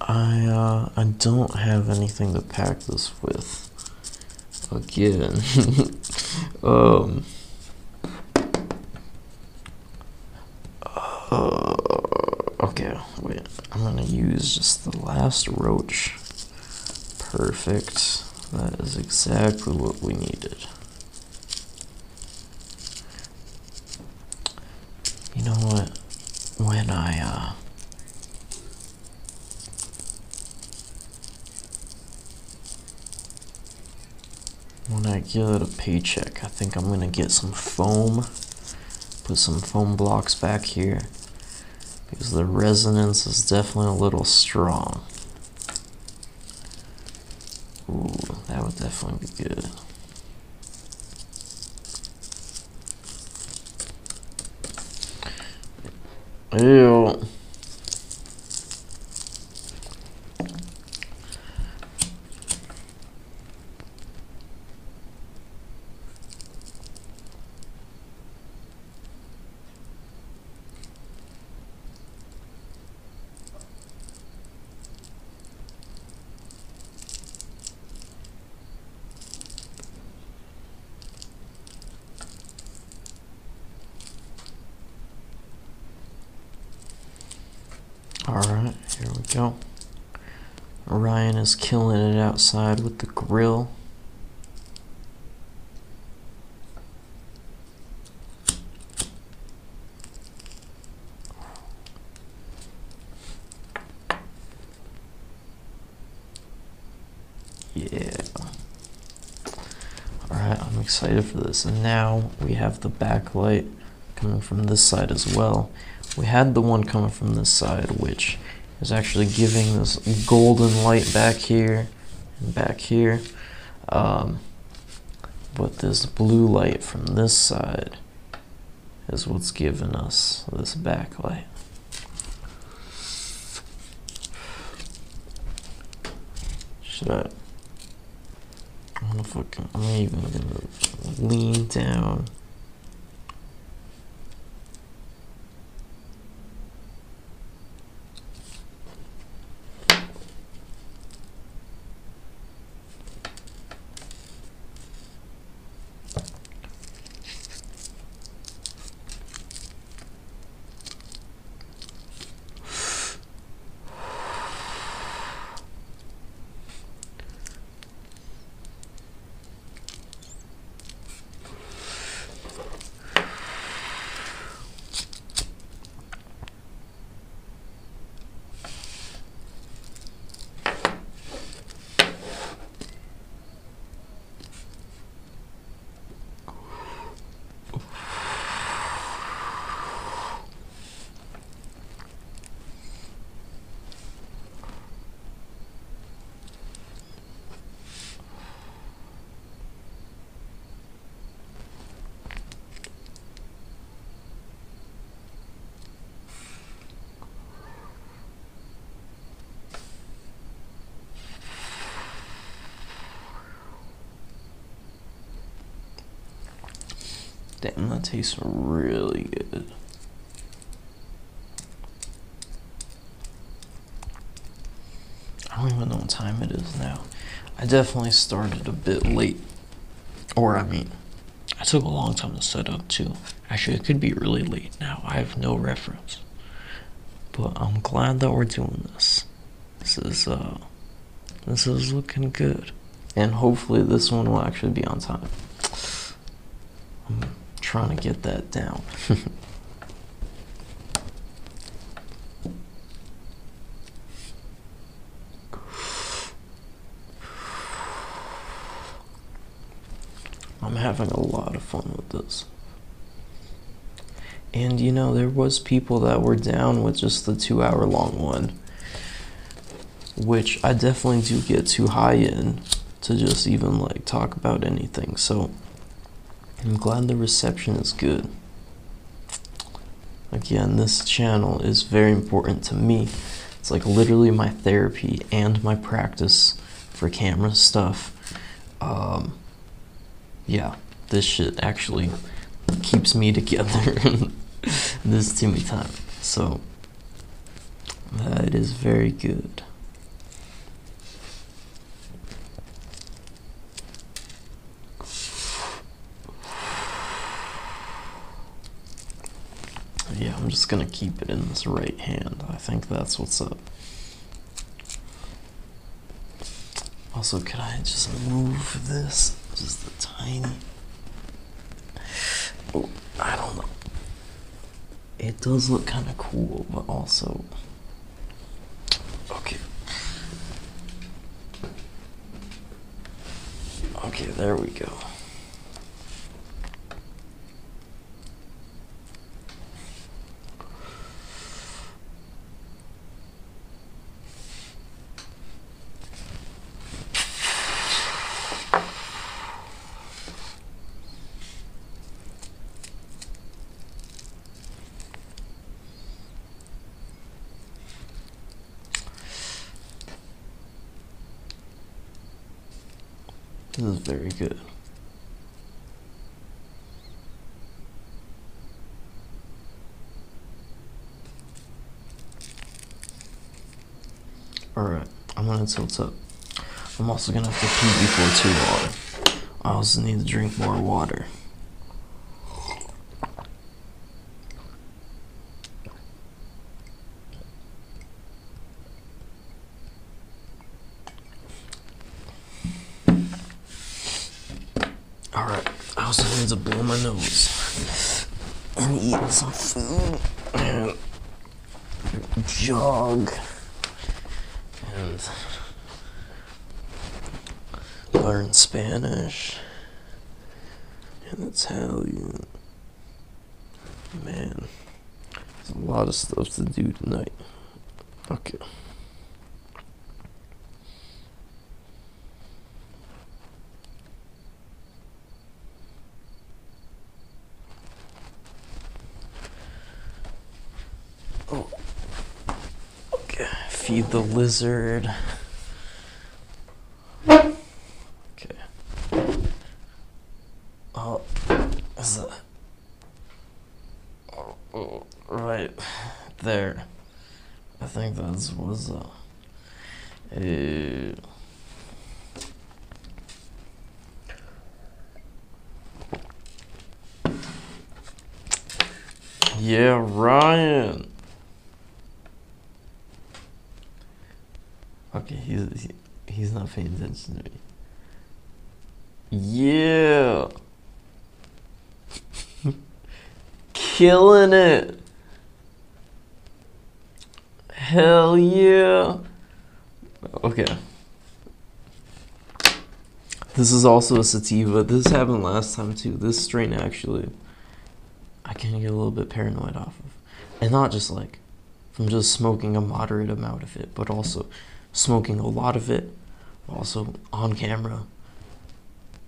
I uh I don't have anything to pack this with again. um, uh, okay, wait. I'm gonna use just the last roach. Perfect. That is exactly what we needed. You know what? When I, uh, when I get a paycheck, I think I'm gonna get some foam, put some foam blocks back here, because the resonance is definitely a little strong. Ooh, that would definitely be good. Ew. Alright, here we go. Ryan is killing it outside with the grill. Yeah. Alright, I'm excited for this. And now we have the backlight coming from this side as well. We had the one coming from this side, which is actually giving this golden light back here back here. Um, but this blue light from this side is what's giving us this backlight. Should I? I'm gonna fucking. I'm even gonna lean down. Damn, that tastes really good. I don't even know what time it is now. I definitely started a bit late. Or, I mean, I took a long time to set up too. Actually, it could be really late now. I have no reference. But I'm glad that we're doing this. This is, uh, this is looking good. And hopefully this one will actually be on time. Trying to get that down. I'm having a lot of fun with this. And you know, there was people that were down with just the two hour long one. Which I definitely do get too high in to just even like talk about anything. So I'm glad the reception is good. Again, this channel is very important to me. It's like literally my therapy and my practice for camera stuff. Um, yeah, this shit actually keeps me together this Timmy time. So that is very good. Yeah, I'm just gonna keep it in this right hand. I think that's what's up. Also, can I just move this just a tiny? Oh, I don't know. It does look kind of cool, but also. Okay. Okay, there we go. This is very good. Alright, I'm tilt up. I'm also gonna have to pee before too water. I also need to drink more water. Alright, I also need to blow my nose and eat some food and jog and learn Spanish and Italian. Man, there's a lot of stuff to do tonight. Okay. Oh. Okay. Feed the lizard. Okay. Oh, is that? Right there. I think that's was uh. Uh, yeah, Ryan. Okay, he's he, he's not paying attention to me. Yeah. Killing it. Hell yeah. Okay. This is also a sativa. This happened last time too. This strain actually, I can get a little bit paranoid off of. And not just like from just smoking a moderate amount of it, but also smoking a lot of it, also on camera,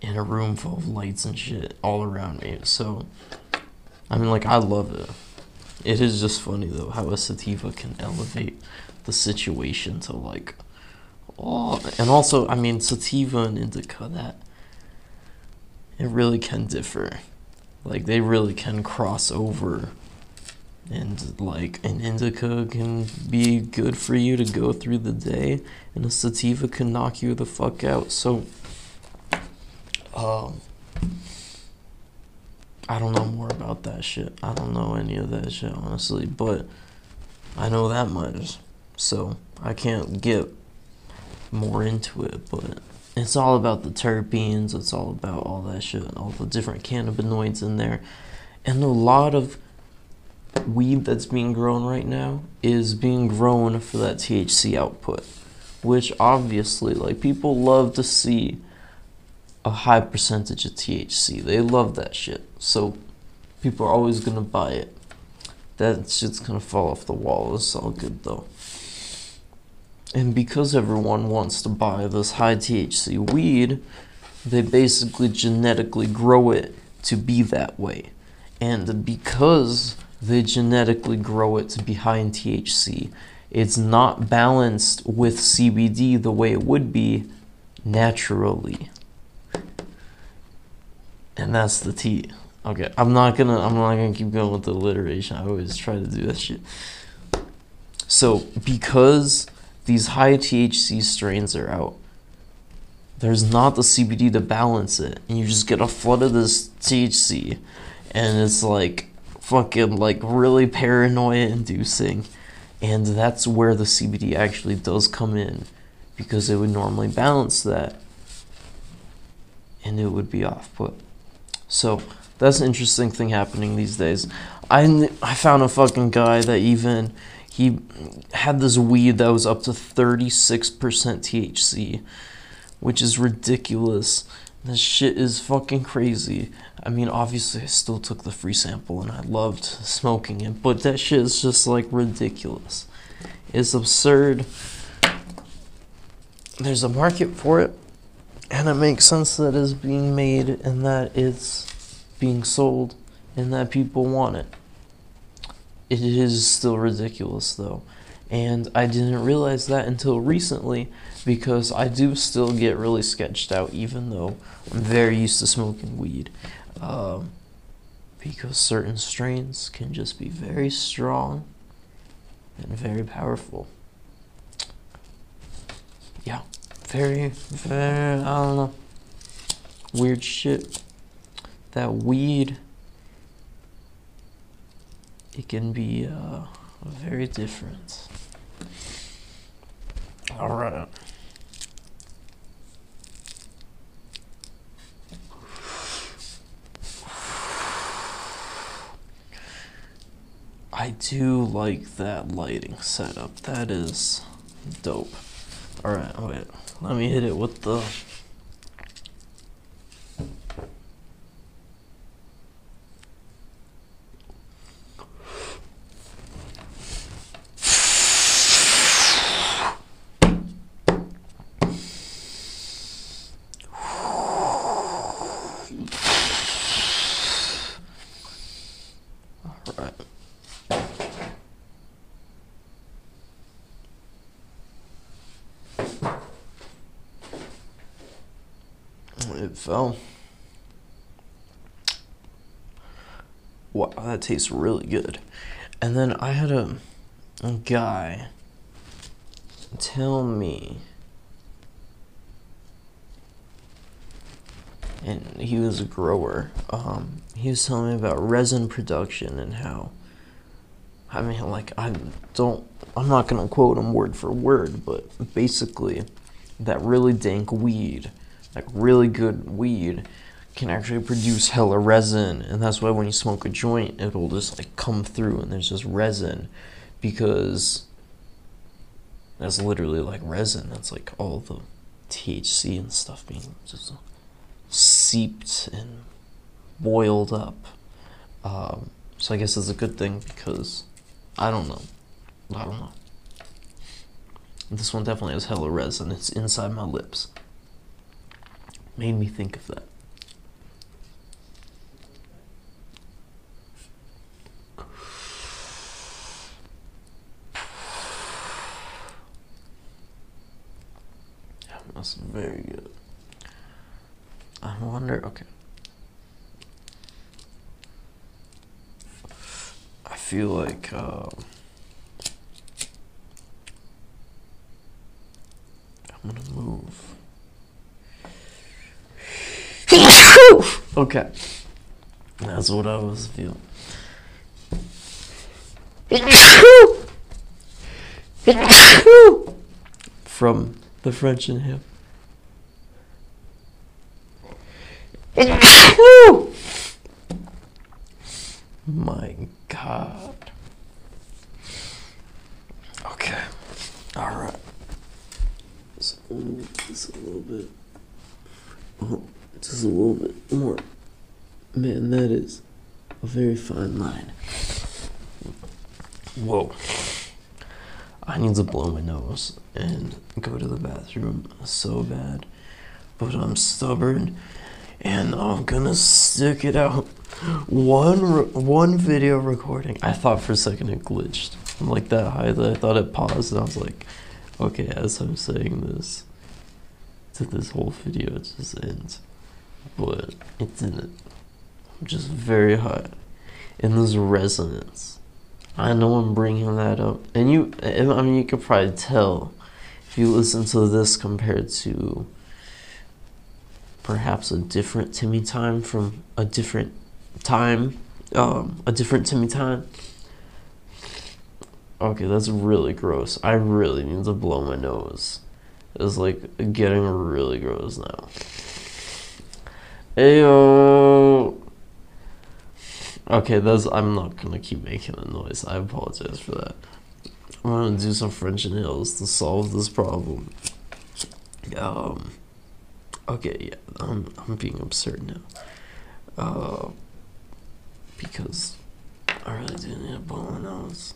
in a room full of lights and shit all around me. So, I mean, like, I love it. It is just funny though how a sativa can elevate the situation to like, oh, and also, I mean, sativa and indica that it really can differ. Like, they really can cross over and like an indica can be good for you to go through the day and a sativa can knock you the fuck out so um i don't know more about that shit i don't know any of that shit honestly but i know that much so i can't get more into it but it's all about the terpenes it's all about all that shit all the different cannabinoids in there and a lot of weed that's being grown right now is being grown for that THC output, which obviously, like, people love to see a high percentage of THC. They love that shit. So people are always gonna buy it. That shit's gonna fall off the wall. It's all good though. And because everyone wants to buy this high THC weed, they basically genetically grow it to be that way. And because they genetically grow it to be high in THC. It's not balanced with CBD the way it would be naturally. And that's the T. Okay, I'm not gonna I'm not gonna keep going with the alliteration. I always try to do that shit. So because these high THC strains are out, there's not the CBD to balance it, and you just get a flood of this THC, and it's like fucking like really paranoia inducing and that's where the CBD actually does come in because it would normally balance that and it would be off put so that's an interesting thing happening these days I, I found a fucking guy that even he had this weed that was up to 36% THC which is ridiculous This shit is fucking crazy. I mean, obviously, I still took the free sample and I loved smoking it, but that shit is just like ridiculous. It's absurd. There's a market for it, and it makes sense that it's being made and that it's being sold and that people want it. It is still ridiculous though. And I didn't realize that until recently because I do still get really sketched out even though I'm very used to smoking weed. Um, because certain strains can just be very strong and very powerful. Yeah, very, very, I don't know, weird shit. That weed, it can be uh, very different. All right. I do like that lighting setup. That is dope. All right, wait. Let me hit it with the All right. Fell. Wow, that tastes really good. And then I had a, a guy tell me, and he was a grower. Um, he was telling me about resin production and how. I mean, like I don't. I'm not gonna quote him word for word, but basically, that really dank weed, like really good weed, can actually produce hella resin, and that's why when you smoke a joint, it'll just like come through, and there's just resin, because that's literally like resin. That's like all the THC and stuff being just seeped and boiled up. Um, so I guess it's a good thing because I don't know. I don't know. This one definitely has hella resin. It's inside my lips. Made me think of that. That's very good. I wonder. Okay. I feel like. Um, I'm gonna move. okay. That's what I was feeling. From the French inhale. My God. Okay. All right. So this a little bit. Just a little bit more. Man, that is a very fine line. Whoa. I need to blow my nose and go to the bathroom so bad. But I'm stubborn and I'm gonna stick it out. One one video recording. I thought for a second it glitched. I'm like that high that I thought it paused and I was like, okay, as I'm saying this, to this whole video just ends. But it didn't. I'm just very high. And this resonance. I know I'm bringing that up. And you, I mean, you could probably tell if you listen to this compared to perhaps a different Timmy time from a different time, um, a different Timmy time. Okay, that's really gross. I really need to blow my nose. It's like getting really gross now. Ayo. Okay, that's. I'm not gonna keep making a noise. I apologize for that. I'm gonna do some French inhales to solve this problem. Um. Okay, yeah, I'm I'm being absurd now. Uh, because I really do need a my nose,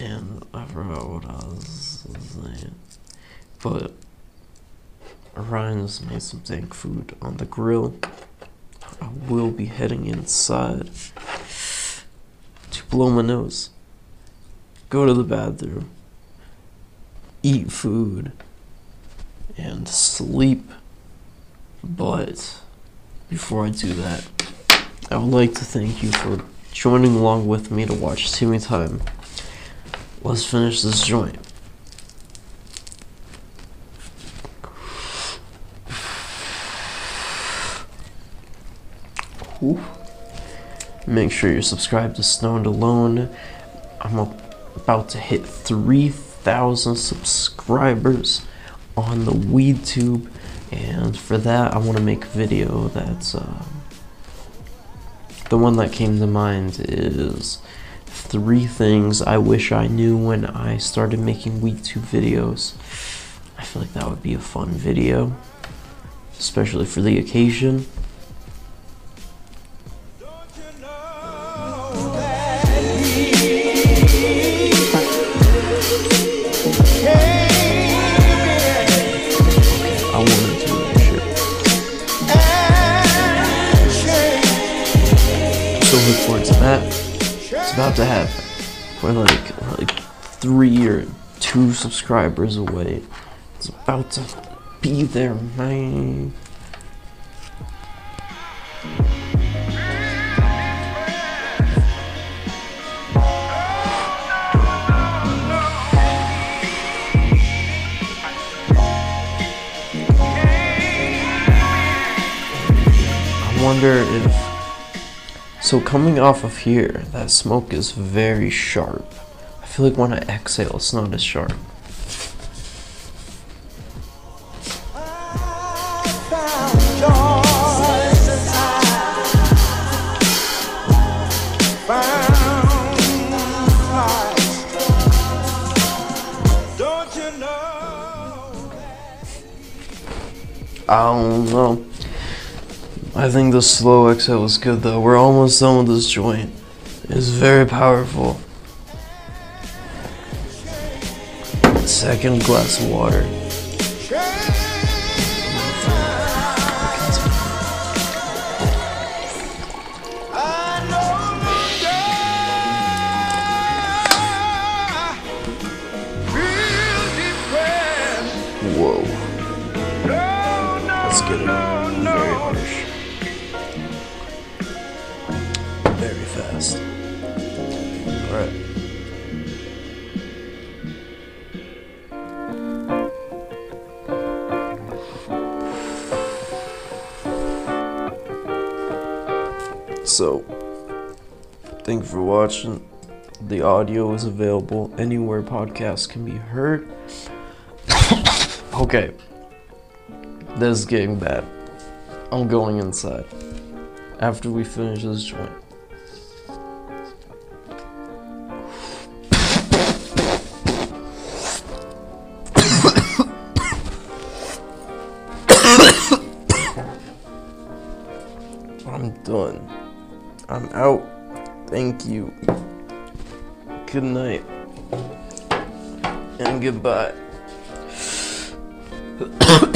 and I forgot what I was saying. But Ryan just made some dank food on the grill. I will be heading inside to blow my nose, go to the bathroom, eat food, and sleep. But before I do that, I would like to thank you for joining along with me to watch Timmy Time. Let's finish this joint. Make sure you're subscribed to Stoned Alone. I'm about to hit 3,000 subscribers on the WeedTube, and for that, I want to make a video that's. Uh, the one that came to mind is three things I wish I knew when I started making WeedTube videos. I feel like that would be a fun video, especially for the occasion. To happen. We're like like three or two subscribers away. It's about to be there, man. I wonder if. So, coming off of here, that smoke is very sharp. I feel like when I exhale, it's not as sharp. The slow exhale was good though. We're almost done with this joint. It's very powerful. Second glass of water. Watching. The audio is available anywhere podcasts can be heard. okay. This is getting bad. I'm going inside. After we finish this joint. Thank you. Good night. And goodbye.